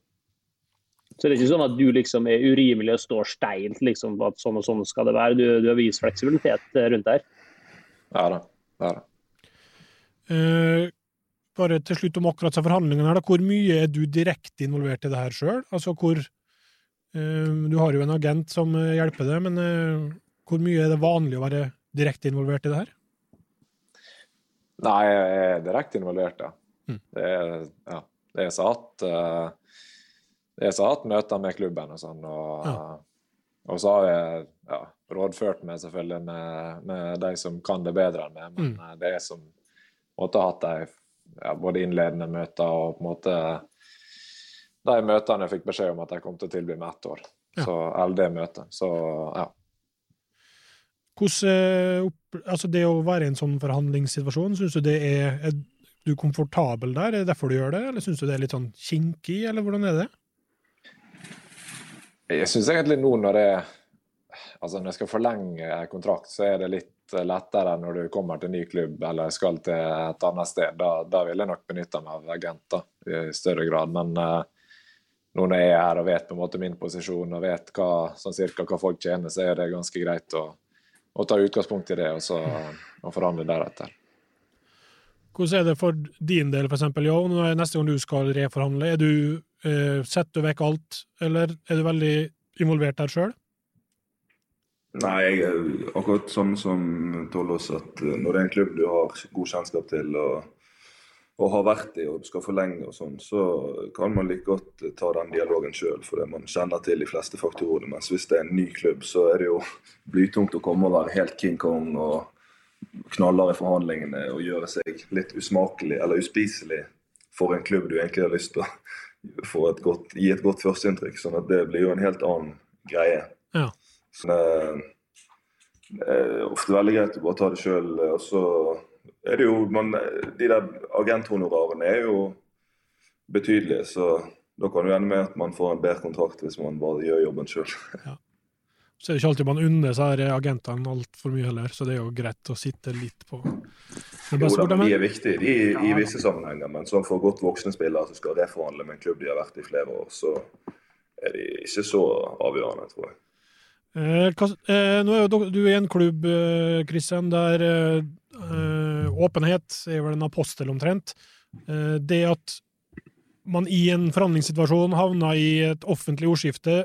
Så det er ikke sånn at du liksom er urimelig og står steilt liksom, på at sånn og sånn skal det være. Du, du har vist fleksibilitet rundt der. Ja da. Ja, da. Eh, bare til slutt om akkurat disse forhandlingene her, da. Hvor mye er du direkte involvert i det her sjøl? Altså hvor eh, Du har jo en agent som eh, hjelper deg, men eh, hvor mye er det vanlig å være direkte involvert i det her? Nei, jeg er direkte involvert, ja. Mm. Det er, ja. Det er satt. hatt Det er så hatt møter med klubben og sånn, og, og så har jeg ja, rådført meg selvfølgelig med, med de som kan det bedre enn meg, men Mm. eh, det er som måtte ha har hatt de ja, både innledende møter og på en måte de møtene jeg fikk beskjed om at jeg kom til å tilby med ett år. Ja. Så, eller det møtet. Så ja. Hvordan, eh, altså det å være i en sånn forhandlingssituasjon, syns du det er Er du komfortabel der? Er det derfor du gjør det, eller syns du det er litt sånn kinkig, eller hvordan er det? Jeg syns egentlig nå når det Altså når jeg skal forlenge kontrakt, så er det litt lettere når du kommer til en ny klubb eller skal til et annet sted. Da, da vil jeg nok benytte meg av agenter i større grad. Men uh, nå når jeg er her og vet på en måte min posisjon og vet hva, sånn cirka hva folk tjener, så er det ganske greit å, å ta utgangspunkt i det og så og forhandle deretter. Hvordan er det for din del, f.eks., er neste gang du skal reforhandle, er du, eh, setter du vekk alt, eller er du veldig involvert der sjøl? Nei, jeg er akkurat sånn som Tollås at eh, når det er en klubb du har god kjennskap til og, og har vært i og skal forlenge og sånn, så kan man like godt ta den dialogen sjøl, fordi man kjenner til de fleste faktorene. Mens hvis det er en ny klubb, så er det jo blytungt å komme og være helt King Kong og knaller i forhandlingene og gjøre seg litt usmakelig eller uspiselig for en klubb du egentlig har lyst til å et godt, gi et godt førsteinntrykk. Sånn at det blir jo en helt annen greie. Ja. Så det, det er ofte veldig greit å bare ta det sjøl. Og så er det jo man, De der agenthonorarene er jo betydelige, så da kan det ende med at man får en bedre kontrakt hvis man bare gjør jobben sjøl. Så er det ikke alltid man unner seg agentene altfor mye heller, så det er jo greit å sitte litt på Jo da, de er viktige de, i visse sammenhenger, men sånn for godt voksne spillere som skal reforhandle med en klubb de har vært i flere år, så er de ikke så avgjørende, tror jeg. Eh, hva, eh, nå er jo du i en klubb, eh, Christian, der eh, eh, åpenhet er vel en apostel omtrent. Eh, det at man i en forhandlingssituasjon havner i et offentlig ordskifte,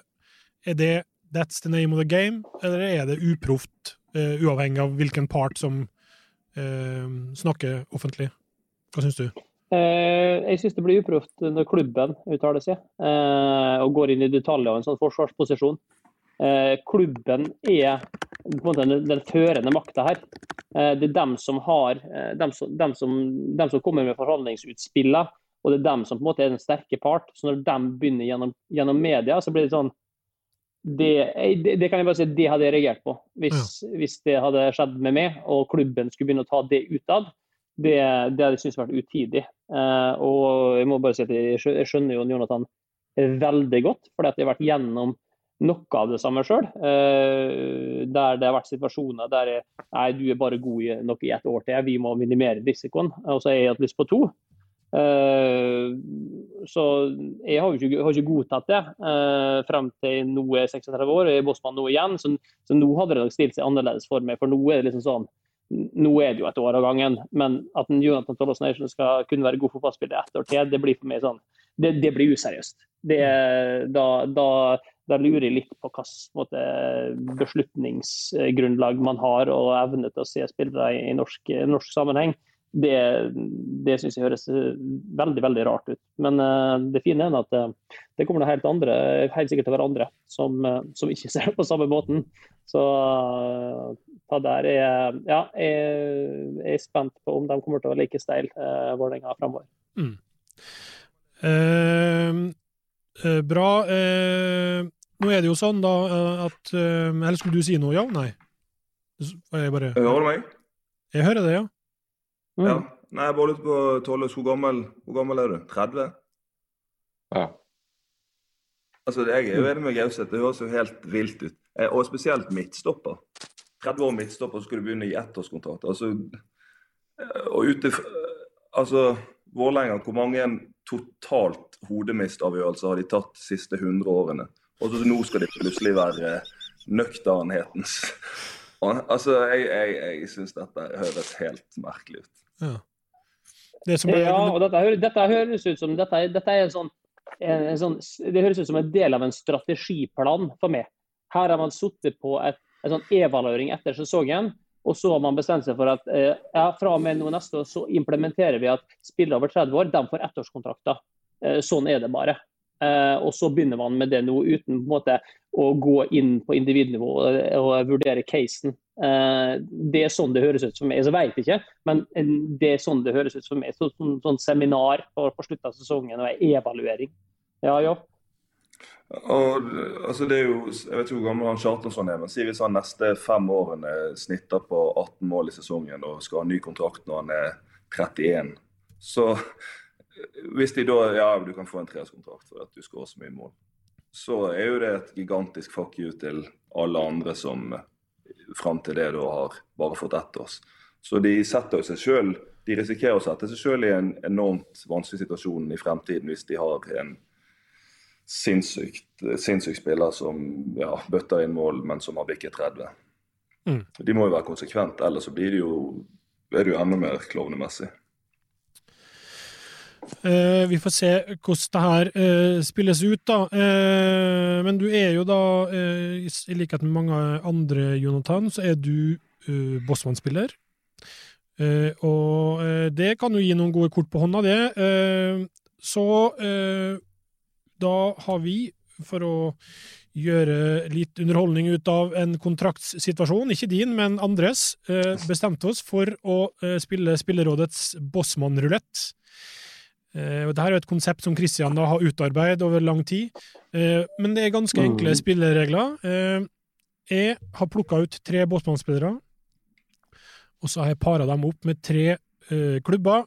er det that's the name of the game, eller er det uproft, uh, uavhengig av hvilken part som uh, snakker offentlig? Hva syns du? Uh, jeg syns det blir uproft når klubben uttaler seg og går inn i detaljer av en sånn forsvarsposisjon. Klubben er på en den, den førende makta her. Det er dem som har dem som, dem som, dem som kommer med forhandlingsutspillene, og det er dem som på en måte er den sterke part. Så når de begynner gjennom, gjennom media, så blir det sånn det, det, kan jeg bare si, det hadde jeg reagert på. Hvis, hvis det hadde skjedd med meg, og klubben skulle begynne å ta det utad. Det, det hadde jeg syntes vært utidig. Eh, og jeg må bare si at jeg skjønner jo Jonathan veldig godt, at jeg har vært gjennom noe av det samme sjøl. der det har vært situasjoner der jeg, nei, du er bare god i, nok i ett år til, vi må minimere risikoen. Og så har jeg hatt lyst på to. Eh, så jeg har ikke, har ikke godtatt det eh, frem til nå er 36 år og jeg er bossmann nå igjen. Så, så nå hadde det nok stilt seg annerledes for meg, for nå er det liksom sånn nå er det jo et år av gangen, men at en Jonathan Tollos Nation skal kunne være god fotballspiller ett år til, det blir for meg sånn Det, det blir useriøst. Det, da, da, da lurer jeg litt på hvilket beslutningsgrunnlag man har og evne til å se spillere i norsk, norsk sammenheng. Det, det syns jeg høres eh, veldig veldig rart ut. Men eh, det fine er at eh, det kommer det helt andre, helt sikkert til å være andre som, eh, som ikke ser det på samme måten. Så eh, ta der er Ja, jeg, jeg er spent på om de kommer til å være like steil uh, Vålerenga fremover. Mm. Eh, eh, bra. Eh, nå er det jo sånn, da, eh, at eh, Eller skulle du si noe, ja? Nei? Jeg bare Hører du meg? Jeg hører det, ja. Mm. Ja. Nei, jeg bare lurte på Tollås, hvor gammel, hvor gammel er du? 30? Ja. Altså, Jeg er jo enig med Gauseth, det høres jo helt vilt ut. Eh, Og spesielt midtstopper. 30 år midtstopper, så skal du begynne i ettårskontrakt. Altså, eh, og ute, altså, Vålerenga, hvor mange totalt hodemistavgjørelser har de tatt de siste 100 årene? Og så nå skal de plutselig være nøkternhetens Altså, jeg, jeg, jeg syns dette høres helt merkelig ut. Ja. Det, som ja, og dette, dette høres ut som dette, dette er en sånn, en, en sånn Det høres ut som en del av en strategiplan for meg. Her har man sittet på et, en sånn evaluering etter sesongen, og så har man bestemt seg for at eh, ja, fra og med nå neste år så implementerer vi at spillere over 30 år de får ettårskontrakter. Eh, sånn er det bare. Eh, og så begynner man med det nå uten på en måte å gå inn på individnivå og, og vurdere casen. Uh, det er sånn det høres ut for meg. Så vet jeg ikke, men det er sånn det høres ut for meg. Så, sånn, sånn seminar på, på slutten av sesongen og en evaluering. Ja, ja. Og, altså det er jo, jeg vet ikke hvor gammel han Kjartansson er, men si hvis han neste fem årene snitter på 18 mål i sesongen og skal ha ny kontrakt når han er 31, så hvis de da ja, du kan få en treårskontrakt for at du skårer så mye mål, så er jo det et gigantisk fuck you til alle andre som fram til det da har bare fått ett års. Så de setter seg selv, de risikerer å sette seg selv i en enormt vanskelig situasjon i fremtiden hvis de har en sinnssykt, sinnssyk spiller som ja, bøtter inn mål, men som har bikket 30. Mm. De må jo være konsekvent, ellers så blir det jo, er det jo enda mer klovnemessig. Eh, vi får se hvordan det her uh, spilles ut, da. Uh, men du er jo da, i likhet med mange andre, Jonathan, så er du uh, Bossmann-spiller. Og det kan jo gi noen gode kort på hånda, det. Så da har vi, for å gjøre litt underholdning ut av en kontraktssituasjon, ikke din, men andres, bestemte bestemt oss for å spille Spillerådets Bossmann-rulett. Eh, og Dette er jo et konsept som Christian da har utarbeidet over lang tid, eh, men det er ganske enkle Mm. spilleregler. Eh, jeg har plukka ut tre Bossmann-spillere, og så har jeg para dem opp med tre klubber.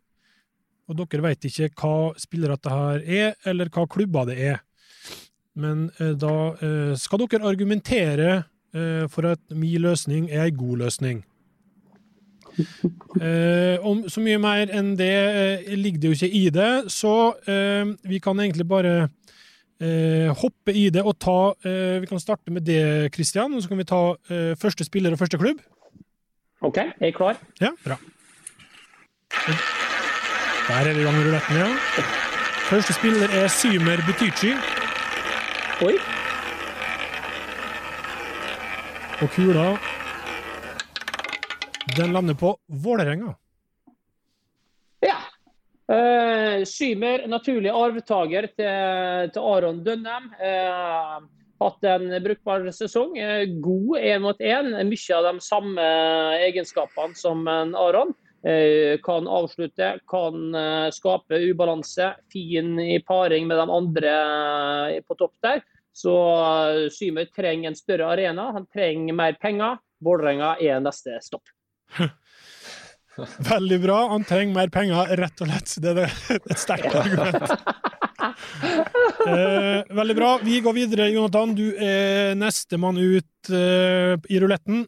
Og dere veit ikke hva spillere dette her er, eller hva klubber det er. Men da skal dere argumentere for at min løsning er ei god løsning. Eh, om så mye mer enn det eh, ligger det jo ikke i det, så eh, vi kan egentlig bare eh, hoppe i det og ta eh, Vi kan starte med det, Christian, og så kan vi ta eh, første spiller og første klubb. OK, jeg er klar. Ja, bra. Der er vi i gang med ruletten, ja. Første spiller er Symer Butichi. Oi. Og kula Den lander på Vålerenga. Ja. Uh, Symer, naturlig arvtaker til, til Aron Dønnem. Uh, hatt en brukbar sesong. Uh, god én mot én. Mye av de samme egenskapene som en Aron. Eh, kan avslutte, kan eh, skape ubalanse. Fin i paring med de andre eh, på topp der. Så eh, Symer trenger en større arena. Han trenger mer penger. Vålerenga er neste stopp. Veldig bra. Han trenger mer penger, rett og slett. Det er et sterkt argument. Eh, veldig bra. Vi går videre, Jonathan. Du er nestemann ut eh, i ruletten.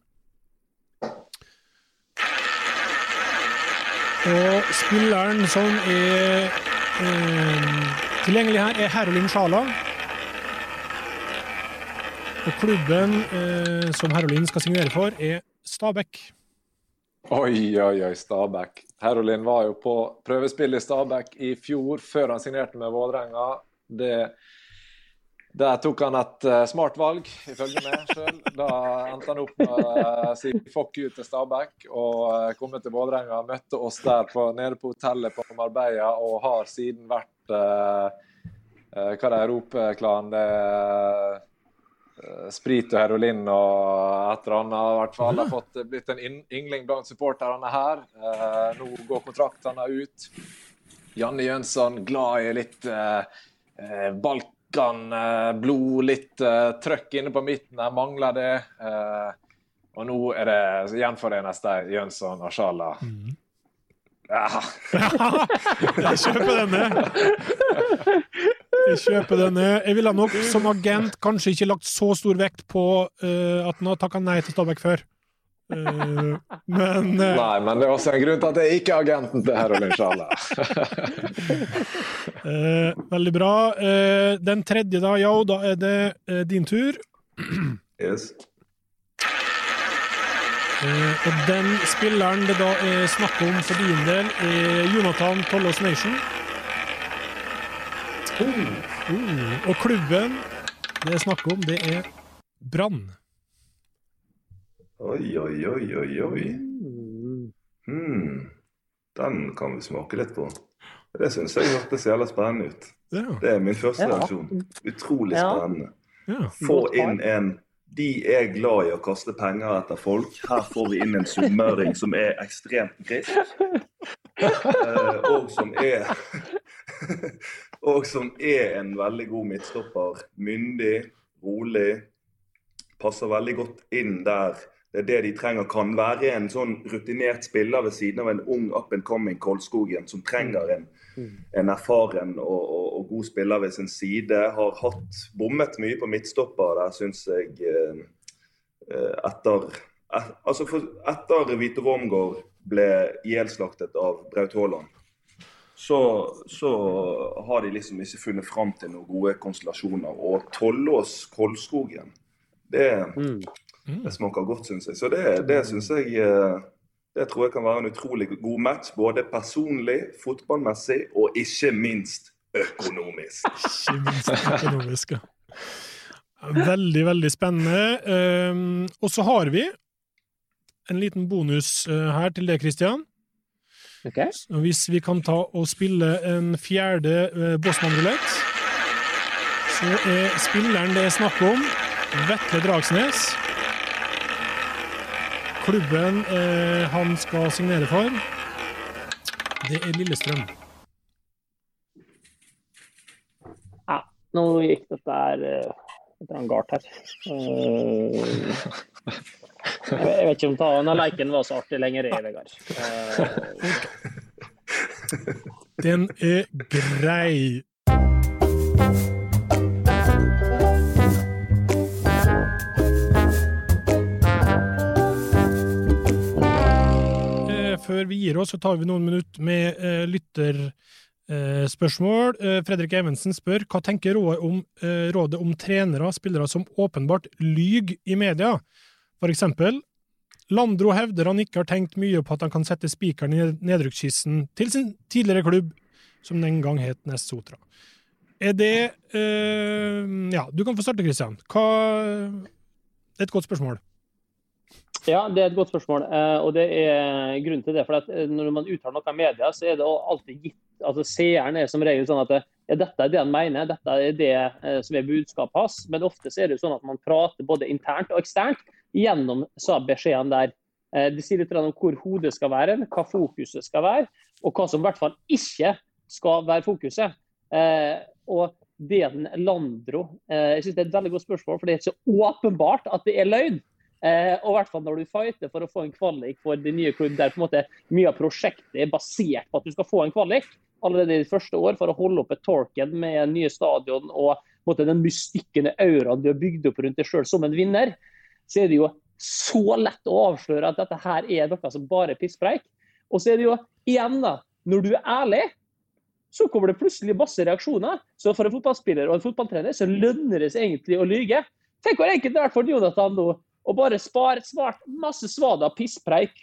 Og spilleren som er eh, tilgjengelig her, er Herolin Sjala. Og klubben eh, som Herolin skal signere for, er Stabæk. Oi, oi, oi, Stabæk. Herolin var jo på prøvespill i Stabæk i fjor, før han signerte med Vålerenga. Der tok han et uh, smart valg, ifølge meg sjøl. Da endte han opp med å si fuck you til Stabæk og uh, komme til Vålerenga. Møtte oss der på, nede på hotellet på Marbella og har siden vært uh, eh, Hva det er? Det er eh, sprit og heroin og et eller annet. i hvert fall. Har fått blitt en yngling blant supporterne her. Eh, nå går kontraktene ut. Janne Jønsson glad i litt eh, eh, Balkan-blod, litt eh, trøkk inne på midten. Jeg mangler det. Eh, og nå er det gjenforenes de, Jønsson og Sjala. Ja. Jeg kjøper denne. Jeg kjøper denne. Jeg ville nok som agent kanskje ikke lagt så stor vekt på uh, at han har takka nei til Stabæk før. Uh, men uh, Nei, men det er også en grunn til at jeg ikke er agenten til Herolin Sjala. eh, veldig bra. Eh, den tredje, da, ja, da er det din tur. Yes. Uh, og den spilleren det da er snakk om for din del, er Jonathan Tollås Nation. Uh, og klubben det er snakk om, det er Brann. Oi, oi, oi, oi, oi. Hmm. Den kan vi smake litt på. Det syns jeg hørtes jævla spennende ut. Ja. Det er min første Ja. reaksjon. Utrolig spennende. Ja. Få inn en De er glad i å kaste penger etter folk. Her får vi inn en sunnmøring som er ekstremt grisk. Eh, og som er Og som er en veldig god midtstopper. Myndig, rolig. Passer veldig godt inn der. Det er det de trenger. Kan være en sånn rutinert spiller ved siden av en ung up and coming Kolskogen som trenger en, en erfaren og, og, og god spiller ved sin side. Har hatt bommet mye på midtstopper der, syns jeg. eh, eh, Etter, et, altså for, etter Vito Wormgård ble ihjelslaktet av Braut Haaland, så, så har de liksom ikke funnet fram til noen gode konstellasjoner. Og Tollås Kolskogen, det, det smaker godt, syns jeg. Så det, det syns jeg eh, det tror jeg kan være en utrolig god match. Både personlig, fotballmessig og ikke minst økonomisk. Ikke minst økonomisk, ja. Veldig, veldig spennende. Um, og så har vi en liten bonus uh, her til deg, Kristian. Så hvis vi kan ta og spille en fjerde eh, Bossmann-rulett, så er spilleren det er snakk om, Vetle Dragsnes. Klubben eh, han skal signere for, det er Lillestrøm. Ja, nå gikk dette her eh, uh, galt her. Eh, jeg vet- ikke om ta, denne leken var så artig lenger, Vegard. Eh, Den er grei. Eh, Før vi gir oss, så tar vi noen minutter med eh, lytterspørsmål. Eh, Fredrik Evensen spør hva tenker rådet om, eh, rådet om trenere spillere som åpenbart lyger i media? For eksempel, Landro hevder han ikke har tenkt mye på at han kan sette spikeren i nedrykkskisten til sin tidligere klubb, som den gang het Nest Sotra. Er det eh, Ja, du kan få starte, Kristian. Hva Det er et godt spørsmål. Ja, det er et godt spørsmål. eh, og det er grunnen til det. for eh, Når man uttaler noe i media, så er det alltid gitt altså Seeren er som regel sånn at ja, dette er det han mener, dette er det eh, som er budskapet hans. Men ofte så er det jo sånn at man prater både internt og eksternt gjennom beskjedene der. Eh, det sier litt om hvor hodet skal være, hva fokuset skal være, og hva som i hvert fall ikke skal være fokuset. Eh, og det er den Landro eh, Jeg synes det er et veldig godt spørsmål, for det er ikke så åpenbart at det er løgn. Eh, og i hvert fall når du fighter for å få en kvalik for din nye klubb, der på en måte mye av prosjektet er basert på at du skal få en kvalik allerede i det første år for å holde oppe torken med nye stadion og måte, den mystikken og auraen du har bygd opp rundt deg sjøl som en vinner, så er det jo så lett å avsløre at dette her er noe som bare er pisspreik. Og så er det jo igjen, da, når du er ærlig, så kommer det plutselig masse reaksjoner. Så for en fotballspiller og en fotballtrener så lønner det seg egentlig å lyge. Tenk hvor enkelt det vært for Jonathan nå å bare spar, svart masse svada pisspreik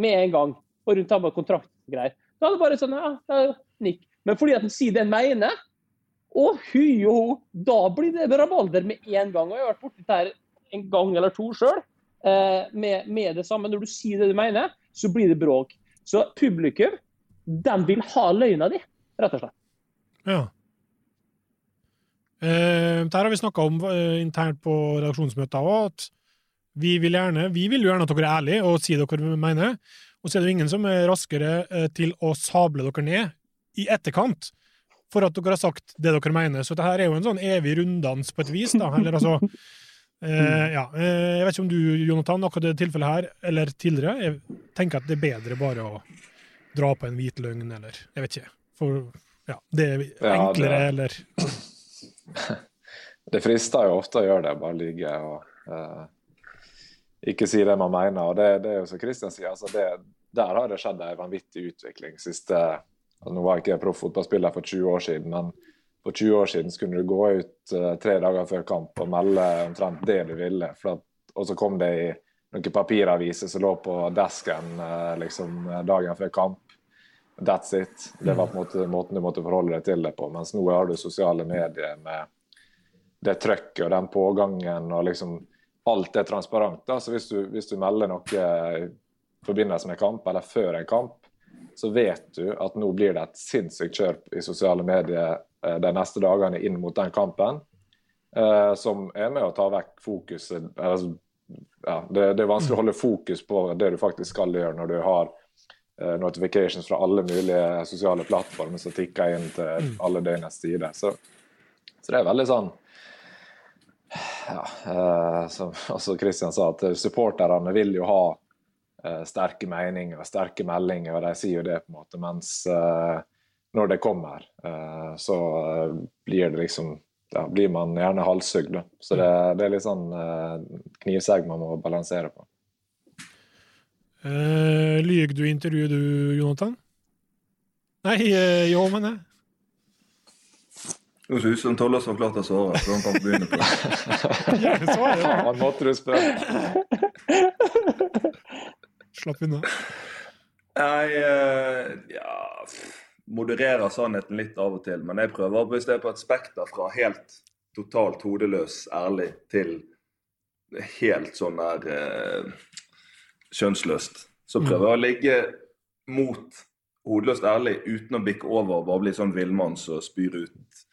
med en gang og rundt ham med kontraktgreier. Da er det bare sånn, ja, er nikk. Men fordi at han sier det han mener, å hy og ho, da blir det rabalder med en gang. Og jeg har vært borti dette en gang eller to sjøl eh, med, med det samme. Når du sier det du mener, så blir det bråk. Så publikum, de vil ha løgna di, rett og slett. Ja. Eh, der har vi snakka om eh, internt på redaksjonsmøter òg, vi vil, gjerne, vi vil jo gjerne at dere er ærlige og sier dere mener. Og så er det jo ingen som er raskere eh, til å sable dere ned i etterkant for at dere har sagt det dere mener. Så dette er jo en sånn evig runddans på et vis, da. Eller altså eh, Ja. Eh, jeg vet ikke om du, Jonathan, akkurat det tilfellet her, eller tidligere, jeg tenker at det er bedre bare å dra på en hvit løgn, eller Jeg vet ikke. For ja, det er Ja, enklere, det- eller Det frister jo ofte å gjøre det, bare ligge og eh, ikke si det man mener. og Det, det er jo som Kristian sier, altså det, der har det skjedd en vanvittig utvikling. siste, altså Nå var jeg ikke proff fotballspiller for 20 år siden, men for 20 år siden kunne du gå ut uh, tre dager før kamp og melde omtrent det du ville. At, og så kom det i noen papiraviser som lå på desken uh, liksom, dagen før kamp. That's it. Det var på en måte måten du måtte forholde deg til det på. Mens nå har du sosiale medier med det trøkket og den pågangen og liksom Alt er transparent. da, så Hvis du, hvis du melder noe i forbindelse med kamp eller før en kamp, så vet du at nå blir det et sinnssykt kjør i sosiale medier eh, de neste dagene inn mot den kampen, eh, som er med å ta vekk fokuset. Altså, ja, det, det, er vanskelig å holde fokus på det du faktisk skal gjøre når du har eh, notifications fra alle mulige sosiale plattformer som tikker inn til alle døgnets tider. Så, så det er veldig sånn ja, eh, som også Christian sa, at supporterne vil jo ha eh, sterke meninger sterke meldinger, og de sier jo det, på en måte, mens eh, når det kommer, så blir det liksom ja, blir man gjerne halshugd. Så det, det, er litt sånn knivsegg man må balansere på. Uh, Lyver du i intervjuet du, Jonathan? Nei, uh, jo, men jeg. Det høres ut som toller var klar til å svare, så han kan begynne på det. Faen, måtte du spørre? Slapp unna. Jeg uh, ja Modererer sannheten litt av og til. Men jeg prøver hvis det er på et spekter fra helt totalt hodeløs ærlig til helt sånn der uh, kjønnsløst. Så prøver jeg å ligge mot hodeløst ærlig uten å bikke over og bare bli sånn villmann som spyr ut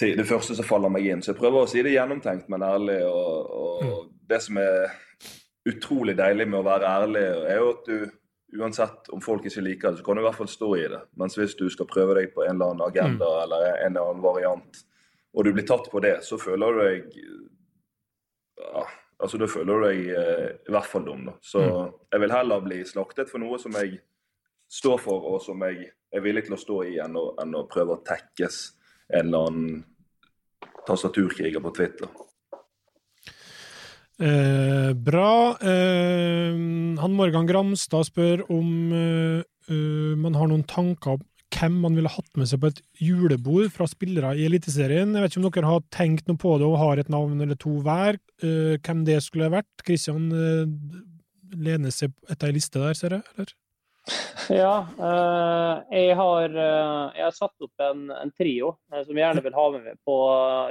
det første som faller meg inn. Så jeg prøver å si det gjennomtenkt, men ærlig. Og, og mm. det som er utrolig deilig med å være ærlig, er jo at du uansett om folk ikke liker det, så kan du i hvert fall stå i det. Mens hvis du skal prøve deg på en eller annen agenda mm. eller en eller annen variant, og du blir tatt på det, så føler du deg ja, altså Da føler du deg eh, i hvert fall dum. da. Så mm. jeg vil heller bli slaktet for noe som jeg står for, og som jeg er villig til å stå i, enn å, enn å prøve å tekkes en eller annen tastaturkriger på Twitter. Eh, bra. Eh, han Morgan Gramstad spør om eh, eh, man har noen tanker om hvem man ville hatt med seg på et julebord fra spillere i Eliteserien. Jeg vet ikke om dere har tenkt noe på det og har et navn eller to hver. Eh, hvem det skulle vært? Kristian eh, lener seg etter ei liste der, ser jeg? eller? Ja, uh, jeg, har, uh, jeg, har, satt opp en, en trio uh, som jeg gjerne vil ha med meg på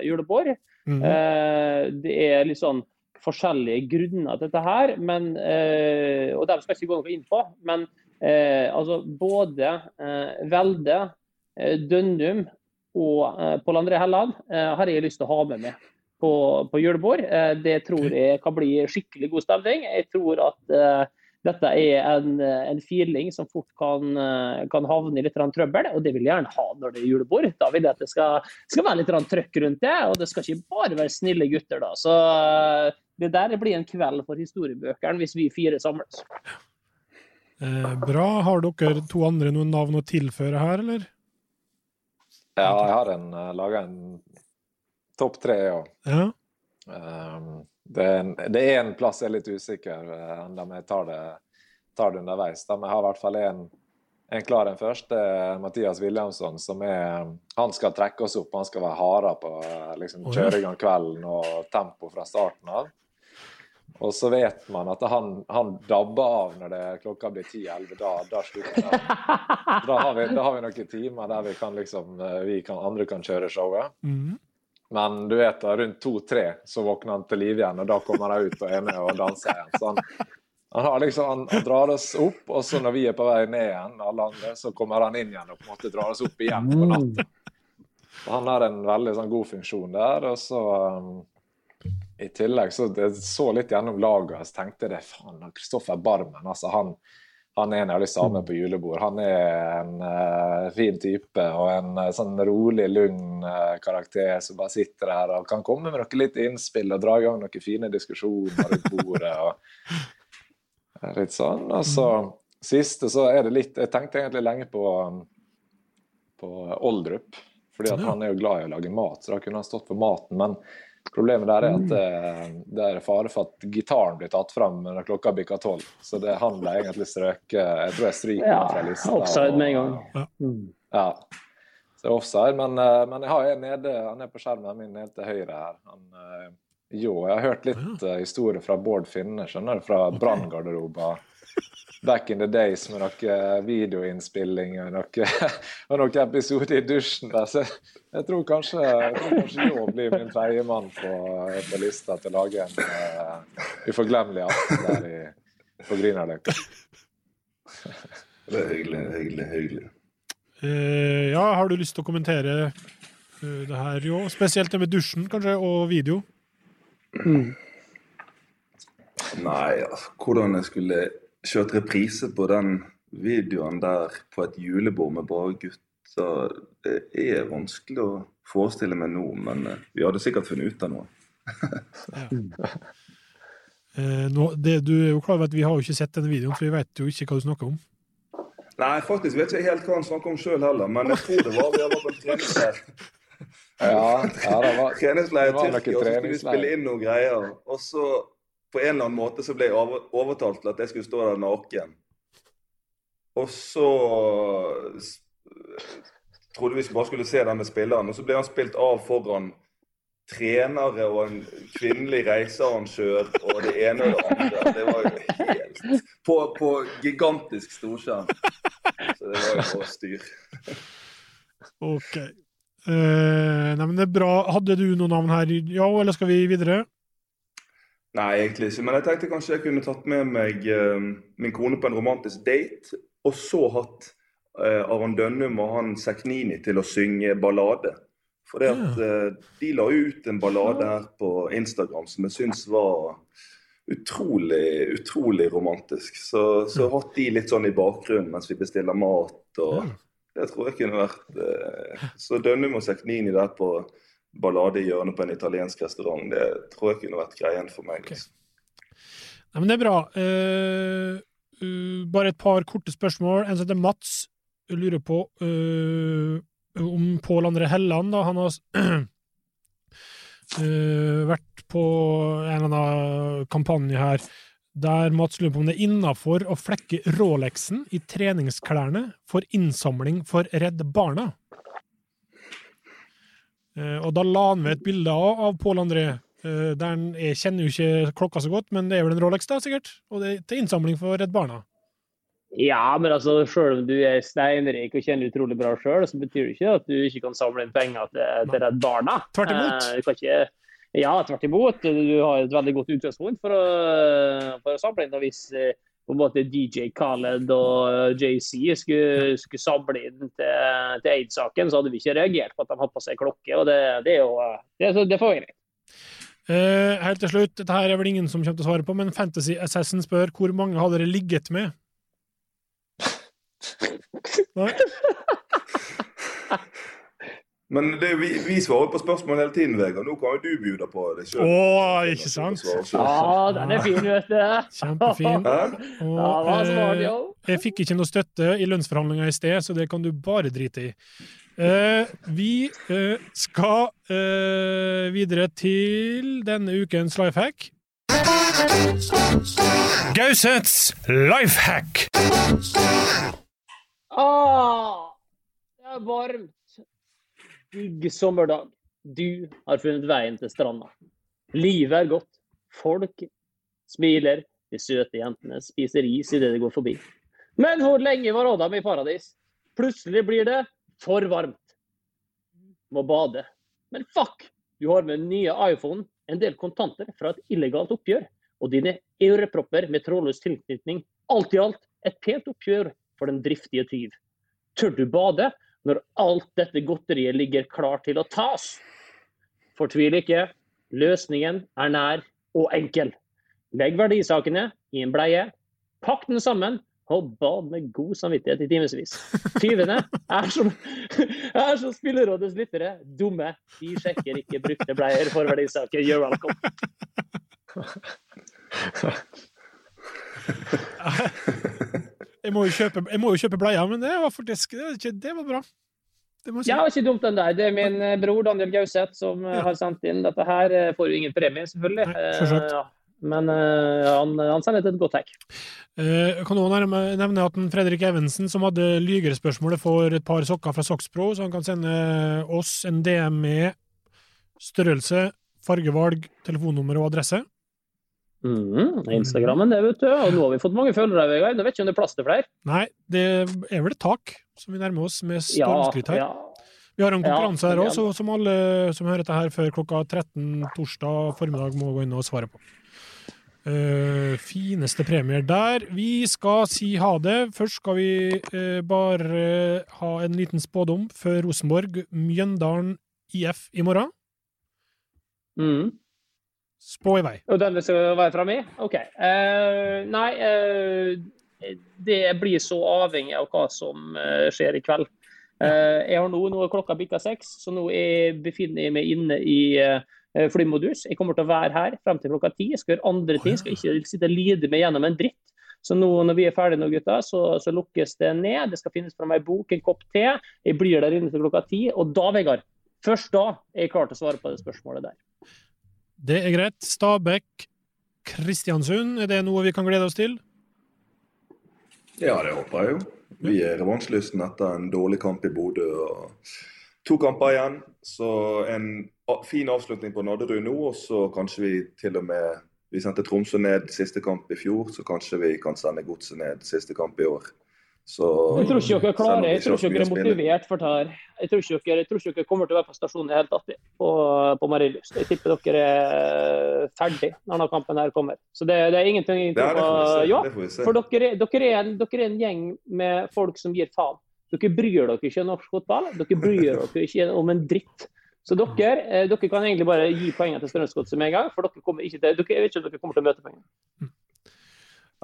julebord. Mm -hmm. det er litt sånn forskjellige grunner til dette her, men, og dem skal jeg ikke gå noe inn på. Men altså, både Velde, Dønnum og Pål André Helland har jeg lyst til å ha med meg på, på julebord. det tror jeg kan bli skikkelig god stemning. Jeg tror at dette er en, en feeling som fort kan, kan, havne i litt trøbbel, og det vil jeg gjerne ha når det er julebord. Da vil jeg at det skal, skal være litt trøkk rundt det, og det skal ikke bare være snille gutter. da. Så det der blir en kveld for historiebøkene hvis vi fire samles. Eh, bra. Har dere to andre noen navn å tilføre her, eller? Ja, jeg har en, laga en topp tre, ja. Um, det, det, er en plass jeg er litt usikker enda om jeg tar det, tar det underveis. Da. Men jeg har i hvert fall en, en klar en først. Det er Mathias Williamson. som er, Han skal trekke oss opp. Han skal være hardere på liksom, kjøring om kvelden og tempo fra starten av. Og så vet man at han, han dabber av når det, klokka blir 10-11. Da, da slutter han. Da har, vi, da har vi noen timer der vi kan liksom, eh, vi kan, andre kan kjøre showet. Mm. Men du vet, rundt to-tre så våkner han til liv igjen, og da kommer han ut og er med og danser igjen. Så han, han, liksom, han, drar oss opp, og så når vi er på vei ned igjen, alle andre, så kommer han inn igjen og på en måte drar oss opp igjen på natta. Han har en veldig sånn, god funksjon der. og så um, I tillegg så jeg så litt gjennom laget, og tenkte det faen, Kristoffer Barmen. altså han han er en jeg har lyst til å ha med på julebord. Han er en uh, fin type og en uh, sånn rolig, lugn uh, karakter som bare sitter der og kan komme med noe litt innspill og dra i gang noen fine diskusjoner rundt bordet. og litt sånn. Og så siste så er det litt Jeg tenkte egentlig lenge på, på Oldrup. fordi at han er jo glad i å lage mat, så da kunne han stått for maten. men Problemet der er at det, mm. det er fare for at gitaren blir tatt fram når klokka bikker tolv. Så det, han ble egentlig strøket. Jeg tror jeg stryker ja, fra lista. Offside med en gang. Og, ja. Så det er offside, men, eh, men jeg har en nede, han er på skjermen min nede til høyre her. Han, eh, Jo, jeg har hørt litt uh, historie fra Bård Finne, skjønner du, fra okay. branngarderober. Back in the days med noe videoinnspilling og noe, og noen episoder i dusjen. Der. Så jeg tror kanskje, jeg tror kanskje Jo blir min tredjemann på, på lista til å lage en uh, uforglemmelig aften der i, på Grünerløkka. Det er hyggelig, hyggelig, hyggelig. Uh, ja, har du lyst til å kommentere uh, det her, jo? Spesielt det med dusjen, kanskje, og video? Mm. Nei, altså, hvordan jeg skulle kjørt reprise på den videoen der på et julebord med bare gutter, det er vanskelig å forestille meg nå, men eh, vi hadde sikkert funnet ut av noe. eh, nå, det, du er jo klar over at Vi har jo ikke sett denne videoen, for vi vet jo ikke hva du snakker om. Nei, faktisk vet jeg ikke helt hva han snakker om sjøl heller, men jeg tror det var vi vært på en treningsleir. ja, ja, det var treningsleir i Tyrkia, og så skulle vi spille inn noen greier. Og så på en eller annen måte så ble jeg overtalt til at jeg skulle stå der naken. Og så trodde vi bare skulle se den med spilleren, og så ble han spilt av foran trenere og en kvinnelig reisearrangør og det ene og det andre. Det var jo helt På, på gigantisk storskjerm. Så det var jo bare styr. OK. Uh, nei, men det er bra. Hadde du noen navn her, ja, eller skal vi videre? Nei, egentlig ikke. Men jeg tenkte kanskje jeg kunne tatt med meg uh, min kone på en romantisk date, og så hatt uh, Aron Dønnum og han Seknini til å synge ballade. For det at uh, de la ut en ballade her på Instagram som jeg syns var utrolig, utrolig romantisk. Så, så hatt de litt sånn i bakgrunnen mens vi bestiller mat. og Det tror jeg kunne vært Så Dønnum og Seknini der på ballade i hjørnet på en italiensk restaurant. Det tror jeg kunne vært greien for meg. Okay. Nei, men det er bra. Uh, uh, bare et par korte spørsmål. En som heter Mats, jeg lurer på uh, om Pål André Helland. Da. Han har vært på en eller annen kampanje her der Mats lurer på om det er innafor å flekke Rolexen i treningsklærne for innsamling for Redd Barna. Eh, og da la han ved et bilde av Pål André. Den, Jeg kjenner jo ikke klokka så godt, men det er vel en Rolex, da, sikkert? Og det er til innsamling for Redd Barna? Ja, men altså, selv om du er steinrik og kjenner utrolig bra sjøl, så betyr det ikke at du ikke kan samle inn penger til, til Redd Barna. Tvert imot. Eh, ikke, ja, tvert imot. Du har et veldig godt utgangspunkt for å, for å samle inn. og hvis på en måte DJ Khaled og JC skulle, skulle samle inn til, til aids-saken, så hadde vi ikke reagert på at de hadde på seg klokke. og Det, det er jo det, det får vi greit. Uh, helt til slutt, dette her er vel ingen som kommer til å svare på, men Fantasy Assassin spør hvor mange har dere ligget med? Nei? Men det, vi, vi, svarer på spørsmål hele tiden, Vegard. Nå kan jo du bjude på det sjøl. Oh, ikke sant? Ja, den er fin, vet du. Kjempefin. Og, ja, eh, jeg fikk ikke noe støtte i lønnsforhandlinga i sted, så det kan du bare drite i. Eh, vi eh, skal eh, videre til denne ukens life hack. Gausets life hack! Ah, det er varmt digg sommerdag. Du har funnet veien til stranda. Livet er godt. Folk smiler. De søte jentene spiser is idet de går forbi. Men hvor lenge var Adam i paradis? Plutselig blir det for varmt. Må bade. Men fuck! Du har med den nye iPhone en del kontanter fra et illegalt oppgjør. Og dine ørepropper med trådløs tilknytning. Alt i alt et pent oppgjør for den driftige tyv. Tør du bade, når alt dette godteriet ligger klart til å tas. Fortvil ikke. Løsningen er nær og enkel. Legg verdisakene i en bleie, pakk den sammen og bad med god samvittighet i timevis. Tyvene er som, er som Spillerådets lyttere dumme. De sjekker ikke brukte bleier for verdisaker. You're welcome. Jeg må jo kjøpe, må jo kjøpe bleier, men det var faktisk det, det var bra. Det si. Ja, ikke dumt den der. Det er min eh, bror Daniel Gauseth som eh, ja. har sendt inn dette her. Eh, får jo ingen premie, selvfølgelig. Nei, ja. Men uh, han, han, sender et godt hack. Uh, kan også nevne at Fredrik Evensen, som hadde lygerspørsmålet, får et par sokker fra Soxpro, så han kan sende oss en DM med størrelse, fargevalg, telefonnummer og adresse. Mm, Instagrammen, det, vet du. Og nå har vi fått mange følgere, Vegard. Nå vet ikke om det er plass til flere. Nei, det er vel et tak som vi nærmer oss med stormskritt her. Ja, Vi har en konkurranse Ja, her òg, som alle som hører dette her før klokka 13 torsdag formiddag, må gå inn og svare på. Uh, fineste premier der. Vi skal si ha det. Først skal vi uh, bare ha en liten spådom før Rosenborg, Mjøndalen IF i morgen. Mm. Spå i vei. Og den skal være framme i? OK. Uh, nei, uh, det blir så avhengig av hva som eh, skjer i kveld. Uh, jeg har nå, nå er klokka bikka seks, så nå jeg befinner jeg meg inne i flymodus. Jeg kommer til å være her frem til klokka ti. Jeg skal gjøre andre ting. Skal ikke sitte og lide meg gjennom en dritt. Så nå når vi er ferdige nå, gutta, så, så lukkes det ned. Det skal finnes fram ei bok, en kopp te. Jeg blir der inne til klokka ti. Og da, Vegard, først da er jeg klar til å svare på det spørsmålet der. Det er greit. Stabæk, Kristiansund, er det noe vi kan glede oss til? Ja, det håper jeg jo. Vi er revansjelysten etter en dårlig kamp i Bodø. og To kamper igjen, så en fin avslutning på Nadderud nå. Og så kanskje vi til og med Vi sendte Tromsø ned siste kamp i fjor, så kanskje vi kan sende Godset ned siste kamp i år. Så, Jeg tror ikke dere klarer Jeg tror ikke dere er motivert for det her. Jeg tror ikke dere, jeg tror ikke dere kommer til å være på stasjonen i hele tatt på, på Marienlyst. Jeg tipper dere er ferdig når denne kampen her kommer. Så det, det er ingenting Ja, det Ja, det se. for dere, er- dere, er en, dere er en gjeng med folk som gir faen. Dere bryr dere ikke om norsk fotball. Dere bryr dere ikke om en dritt. Så dere, eh, dere kan egentlig bare gi poengene til Strømsgodset med en gang, for dere kommer ikke til, dere, jeg vet ikke om dere kommer til å møte poengene.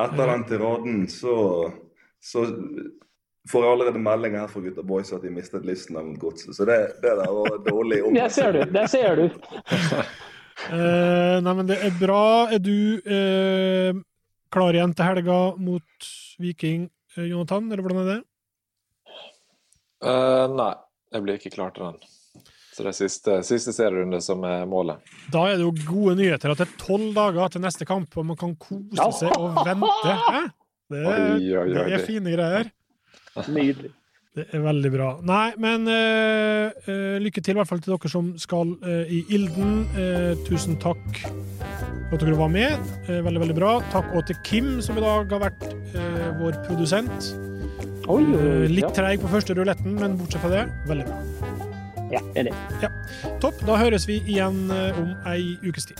Etter den tiraden så, så får jeg allerede melding her fra gutta boys at de mistet listen av godset. Så det, det der var dårlig Der ser du. Der ser du. uh, nei, men det er bra. Er du uh, klar igjen til helga mot Viking, uh, Jonathan, eller hvordan er det? Eh, nei, jeg blir ikke klar til den. Så det er siste, siste serierunde som er målet. Da er det jo gode nyheter at det er tolv dager til neste kamp, og man kan kose seg og vente. Hæ? Det, er- Oi, oi, oi, det er det- fine greier. Nydelig. Det er veldig bra. Nei, men uh, uh, lykke til i hvert fall til dere som skal uh, i Ilden. Eh, tusen takk for at dere var med. Veldig, veldig bra. Takk også til Kim, som i dag har vært eh, vår produsent. Oi, oi, oi, litt ja. treig på første ruletten, men bortsett fra det, veldig bra. Ja, enig. Ja. Topp. Da høres vi igjen om ei ukes tid.